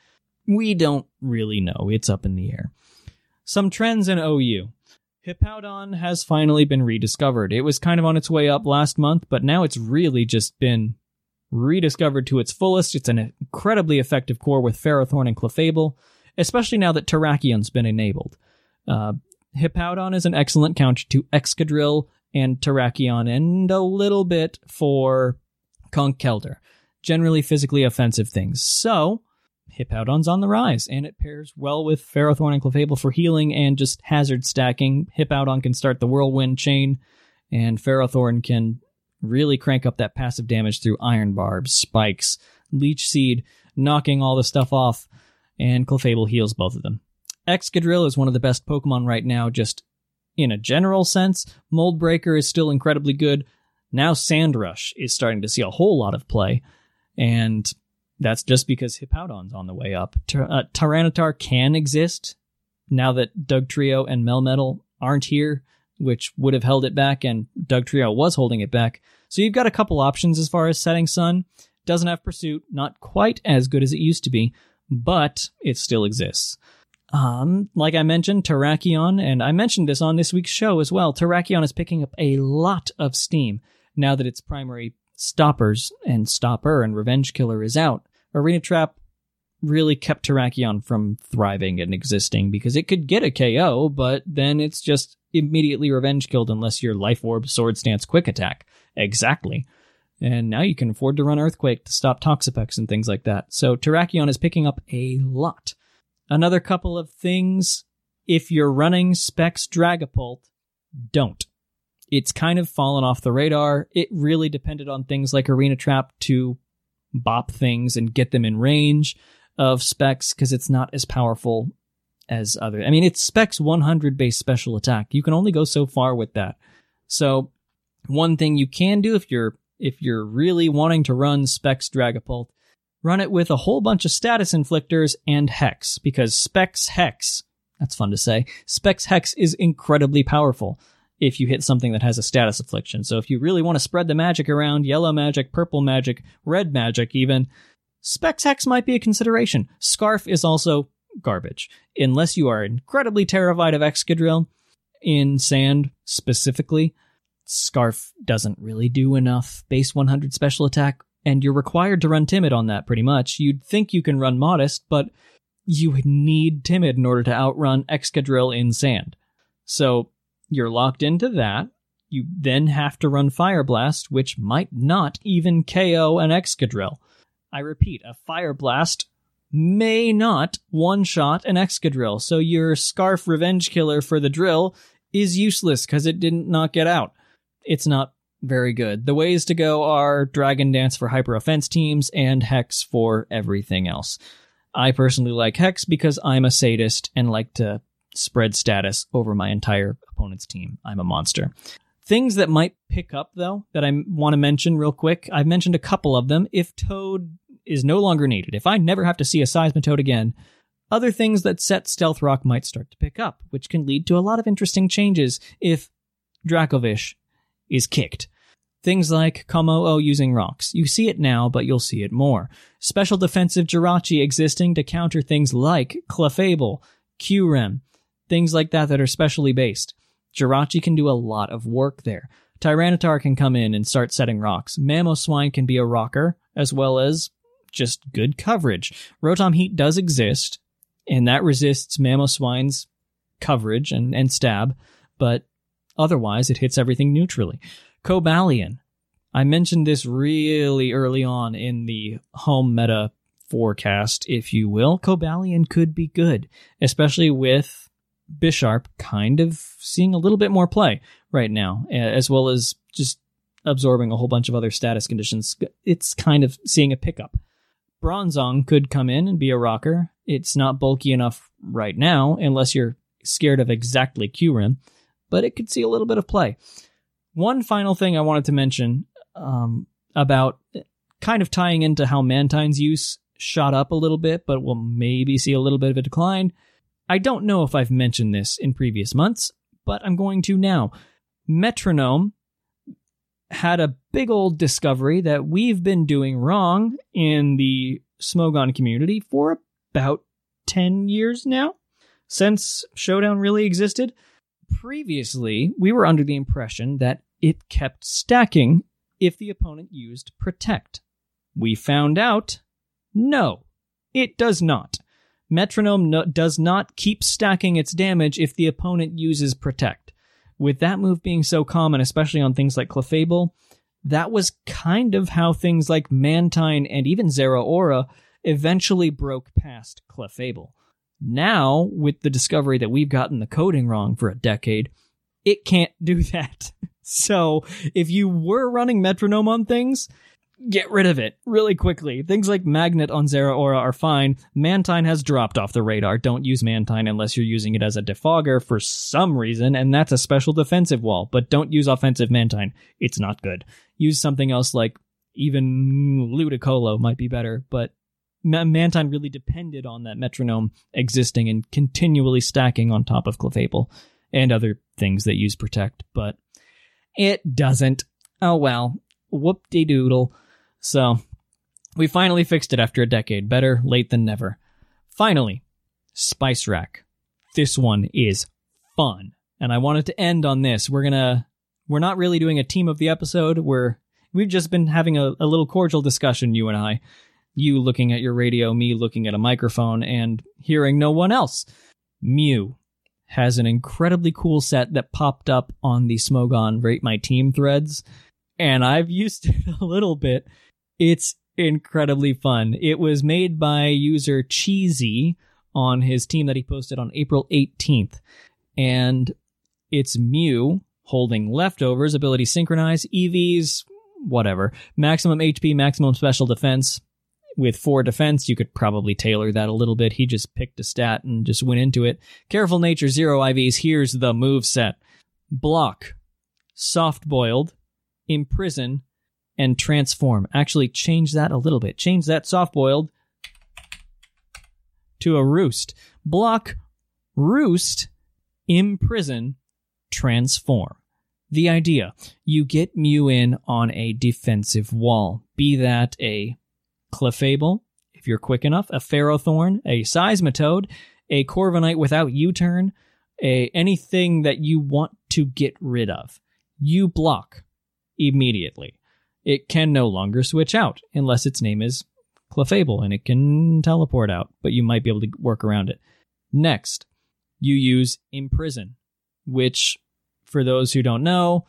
We don't really know. It's up in the air. Some trends in OU. Hippowdon has finally been rediscovered. It was kind of on its way up last month, but now it's really just been rediscovered to its fullest. It's an incredibly effective core with Ferrothorn and Clefable, especially now that Terrakion's been enabled. Uh, Hippowdon is an excellent counter to Excadrill and Terrakion, and a little bit for Conkeldurr. Generally physically offensive things. So, Hippowdon's on the rise, and it pairs well with Ferrothorn and Clefable for healing and just hazard stacking. Hippowdon can start the Whirlwind chain, and Ferrothorn can really crank up that passive damage through Iron Barbs, Spikes, Leech Seed, knocking all the stuff off, and Clefable heals both of them. Excadrill is one of the best Pokemon right now, just in a general sense. Mold Breaker is still incredibly good. Now Sandrush is starting to see a whole lot of play, and that's just because Hippowdon's on the way up. Uh, Tyranitar can exist now that Dugtrio and Melmetal aren't here which would have held it back, and Dugtrio was holding it back. So you've got a couple options as far as setting sun. Doesn't have pursuit, not quite as good as it used to be, but it still exists. Um, like I mentioned, Terrakion, and I mentioned this on this week's show as well. Terrakion is picking up a lot of steam now that its primary stoppers and stopper and revenge killer is out. Arena Trap really kept Terrakion from thriving and existing because it could get a KO, but then it's just immediately revenge killed unless you're Life Orb, Swords Dance, Quick Attack. Exactly. And now you can afford to run Earthquake to stop Toxapex and things like that. So Terrakion is picking up a lot. Another couple of things. If you're running Specs Dragapult, don't. It's kind of fallen off the radar. It really depended on things like Arena Trap to bop things and get them in range of Specs because it's not as powerful as other. I mean, it's specs 100 base special attack. You can only go so far with that. So one thing you can do if you're if you're really wanting to run specs Dragapult, run it with a whole bunch of status inflictors and hex because specs hex. That's fun to say. Specs hex is incredibly powerful if you hit something that has a status affliction. So if you really want to spread the magic around, yellow magic, purple magic, red magic even, Specs Hex might be a consideration. Scarf is also garbage. Unless you are incredibly terrified of Excadrill in sand specifically, Scarf doesn't really do enough base 100 special attack, and you're required to run Timid on that pretty much. You'd think you can run Modest, but you would need Timid in order to outrun Excadrill in sand. So you're locked into that. You then have to run Fire Blast, which might not even KO an Excadrill. I repeat, a Fire Blast may not one shot an Excadrill, so your Scarf Revenge Killer for the drill is useless because it didn't knock it out. It's not very good. The ways to go are Dragon Dance for hyper offense teams and Hex for everything else. I personally like Hex because I'm a sadist and like to spread status over my entire opponent's team. I'm a monster. Things that might pick up, though, that I want to mention real quick. I've mentioned a couple of them. If Toad is no longer needed, if I never have to see a Seismitoad again, other things that set Stealth Rock might start to pick up, which can lead to a lot of interesting changes if Dracovish is kicked. Things like Kommo-o oh, using rocks. You see it now, but you'll see it more. Special defensive Jirachi existing to counter things like Clefable, Kyurem, things like that that are specially based. Jirachi can do a lot of work there. Tyranitar can come in and start setting rocks. Mamoswine can be a rocker, as well as just good coverage. Rotom Heat does exist, and that resists Mamoswine's coverage and, and stab, but otherwise it hits everything neutrally. Cobalion. I mentioned this really early on in the home meta forecast, if you will. Cobalion could be good, especially with Bisharp kind of seeing a little bit more play right now, as well as just absorbing a whole bunch of other status conditions. It's kind of seeing a pickup. Bronzong could come in and be a rocker. It's not bulky enough right now, unless you're scared of exactly Kyurem, but it could see a little bit of play. One final thing I wanted to mention um, about kind of tying into how Mantine's use shot up a little bit, but will maybe see a little bit of a decline. I don't know if I've mentioned this in previous months, but I'm going to now. Metronome had a big old discovery that we've been doing wrong in the Smogon community for about 10 years now, since Showdown really existed. Previously, we were under the impression that it kept stacking if the opponent used Protect. We found out no, it does not. Metronome no- does not keep stacking its damage if the opponent uses Protect. With that move being so common, especially on things like Clefable, that was kind of how things like Mantine and even Zeraora eventually broke past Clefable. Now, with the discovery that we've gotten the coding wrong for a decade, it can't do that. so, if you were running metronome on things, get rid of it really quickly. Things like Magnet on Zeraora are fine. Mantine has dropped off the radar. Don't use Mantine unless you're using it as a defogger for some reason, and that's a special defensive wall. But don't use offensive Mantine. It's not good. Use something else like even Ludicolo might be better, but Mantine really depended on that metronome existing and continually stacking on top of Clefable and other things that use Protect, but it doesn't. Oh well. Whoop de doodle. So, we finally fixed it after a decade. Better late than never. Finally, Spice Rack. This one is fun. And I wanted to end on this. We're gonna, we're not really doing a team of the episode. We're, we've just been having a, a little cordial discussion, you and I. You looking at your radio, me looking at a microphone, and hearing no one else. Mew has an incredibly cool set that popped up on the Smogon Rate My Team threads, and I've used it a little bit it's incredibly fun. It was made by user Cheesy on his team that he posted on April 18th. And it's Mew holding leftovers, ability synchronize, EVs, whatever. Maximum HP, maximum special defense. With four defense, you could probably tailor that a little bit. He just picked a stat and just went into it. Careful nature, zero IVs. Here's the move set. Block. Soft boiled. Imprison and transform. Actually, change that a little bit. Change that soft boiled to a roost. Block, roost, imprison, transform. The idea you get Mew in on a defensive wall, be that a Clefable, if you're quick enough, a Ferrothorn, a Seismitoad, a Corviknight without U turn, a anything that you want to get rid of. You block immediately it can no longer switch out unless its name is Clefable and it can teleport out, but you might be able to work around it. Next, you use Imprison, which, for those who don't know,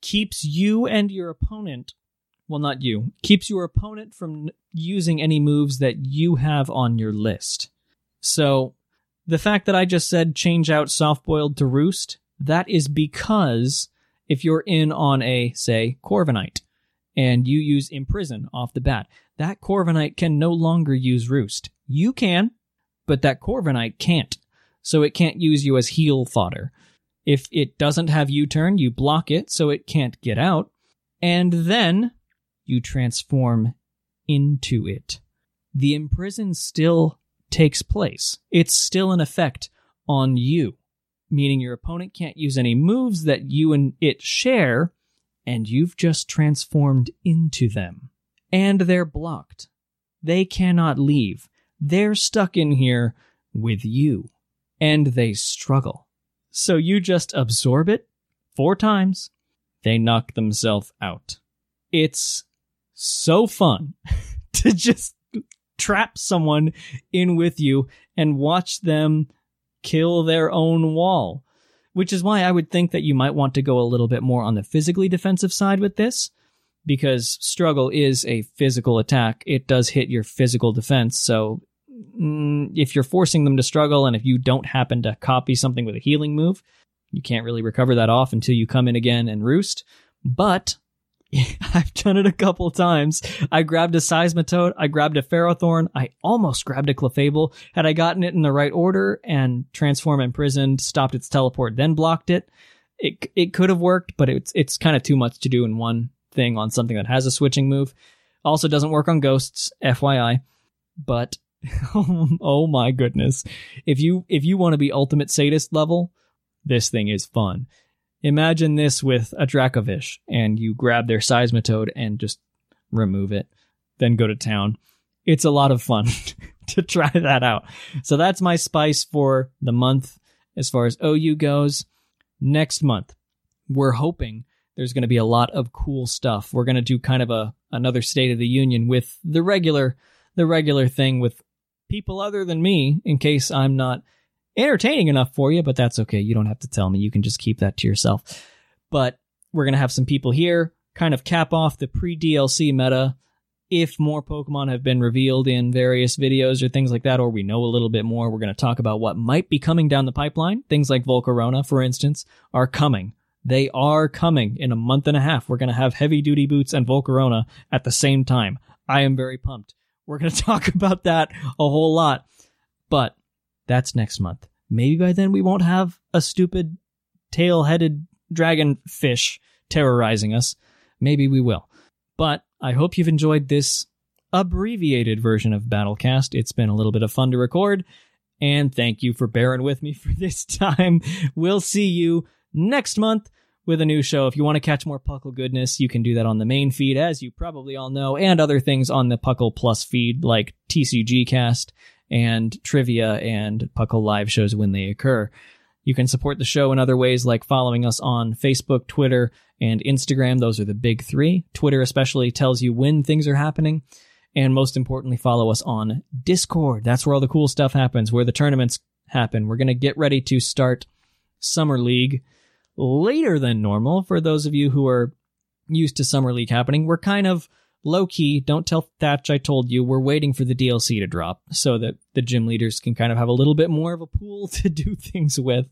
keeps you and your opponent, well, not you, keeps your opponent from using any moves that you have on your list. So, the fact that I just said change out soft boiled to roost, that is because if you're in on a, say, Corviknight, and you use Imprison off the bat, that Corviknight can no longer use Roost. You can, but that Corviknight can't. So it can't use you as heal fodder. If it doesn't have U turn, you block it so it can't get out, and then you transform into it. The imprison still takes place. It's still an effect on you, meaning your opponent can't use any moves that you and it share and you've just transformed into them. And they're blocked. They cannot leave. They're stuck in here with you. And they struggle. So you just absorb it four times. They knock themselves out. It's so fun to just trap someone in with you and watch them kill their own wall. Which is why I would think that you might want to go a little bit more on the physically defensive side with this, because struggle is a physical attack. It does hit your physical defense. So mm, if you're forcing them to struggle and if you don't happen to copy something with a healing move, you can't really recover that off until you come in again and roost. But I've done it a couple times. I grabbed a Seismitoad, I grabbed a Ferrothorn, I almost grabbed a Clefable. Had I gotten it in the right order and Transform Imprisoned, stopped its teleport, then blocked it, it it could have worked, but it's it's kind of too much to do in one thing on something that has a switching move. Also doesn't work on ghosts, FYI. But oh my goodness. If you if you want to be ultimate sadist level, this thing is fun. Imagine this with a Dracovish, and you grab their Seismitoad and just remove it, then go to town. It's a lot of fun to try that out. So that's my spice for the month as far as OU goes. Next month, we're hoping there's going to be a lot of cool stuff. We're going to do kind of a another State of the Union with the regular the regular thing with people other than me in case I'm not entertaining enough for you, but that's okay. You don't have to tell me. You can just keep that to yourself. But we're going to have some people here kind of cap off the pre DLC meta. If more Pokemon have been revealed in various videos or things like that, or we know a little bit more, we're going to talk about what might be coming down the pipeline. Things like Volcarona, for instance, are coming. They are coming in a month and a half. We're going to have heavy duty boots and Volcarona at the same time. I am very pumped. We're going to talk about that a whole lot. But that's next month. Maybe by then we won't have a stupid tail headed dragon fish terrorizing us. Maybe we will. But I hope you've enjoyed this abbreviated version of Battlecast. It's been a little bit of fun to record. And thank you for bearing with me for this time. We'll see you next month with a new show. If you want to catch more Puckle goodness, you can do that on the main feed, as you probably all know, and other things on the Puckle Plus feed like TCG Cast and trivia and Puckle live shows when they occur. You can support the show in other ways like following us on Facebook, Twitter, and Instagram. Those are the big three. Twitter especially tells you when things are happening. And most importantly, follow us on Discord. That's where all the cool stuff happens, where the tournaments happen. We're going to get ready to start Summer League later than normal. For those of you who are used to Summer League happening, we're kind of low key, don't tell Thatch I told you, we're waiting for the DLC to drop so that the gym leaders can kind of have a little bit more of a pool to do things with.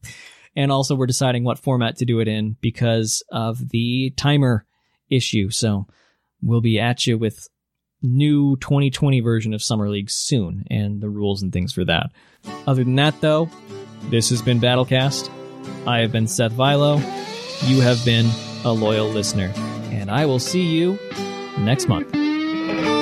And also, we're deciding what format to do it in because of the timer issue. So, we'll be at you with new 2020 version of Summer League soon and the rules and things for that. Other than that, though, this has been Battlecast. I have been Seth Vilo. You have been a loyal listener. And I will see you next month.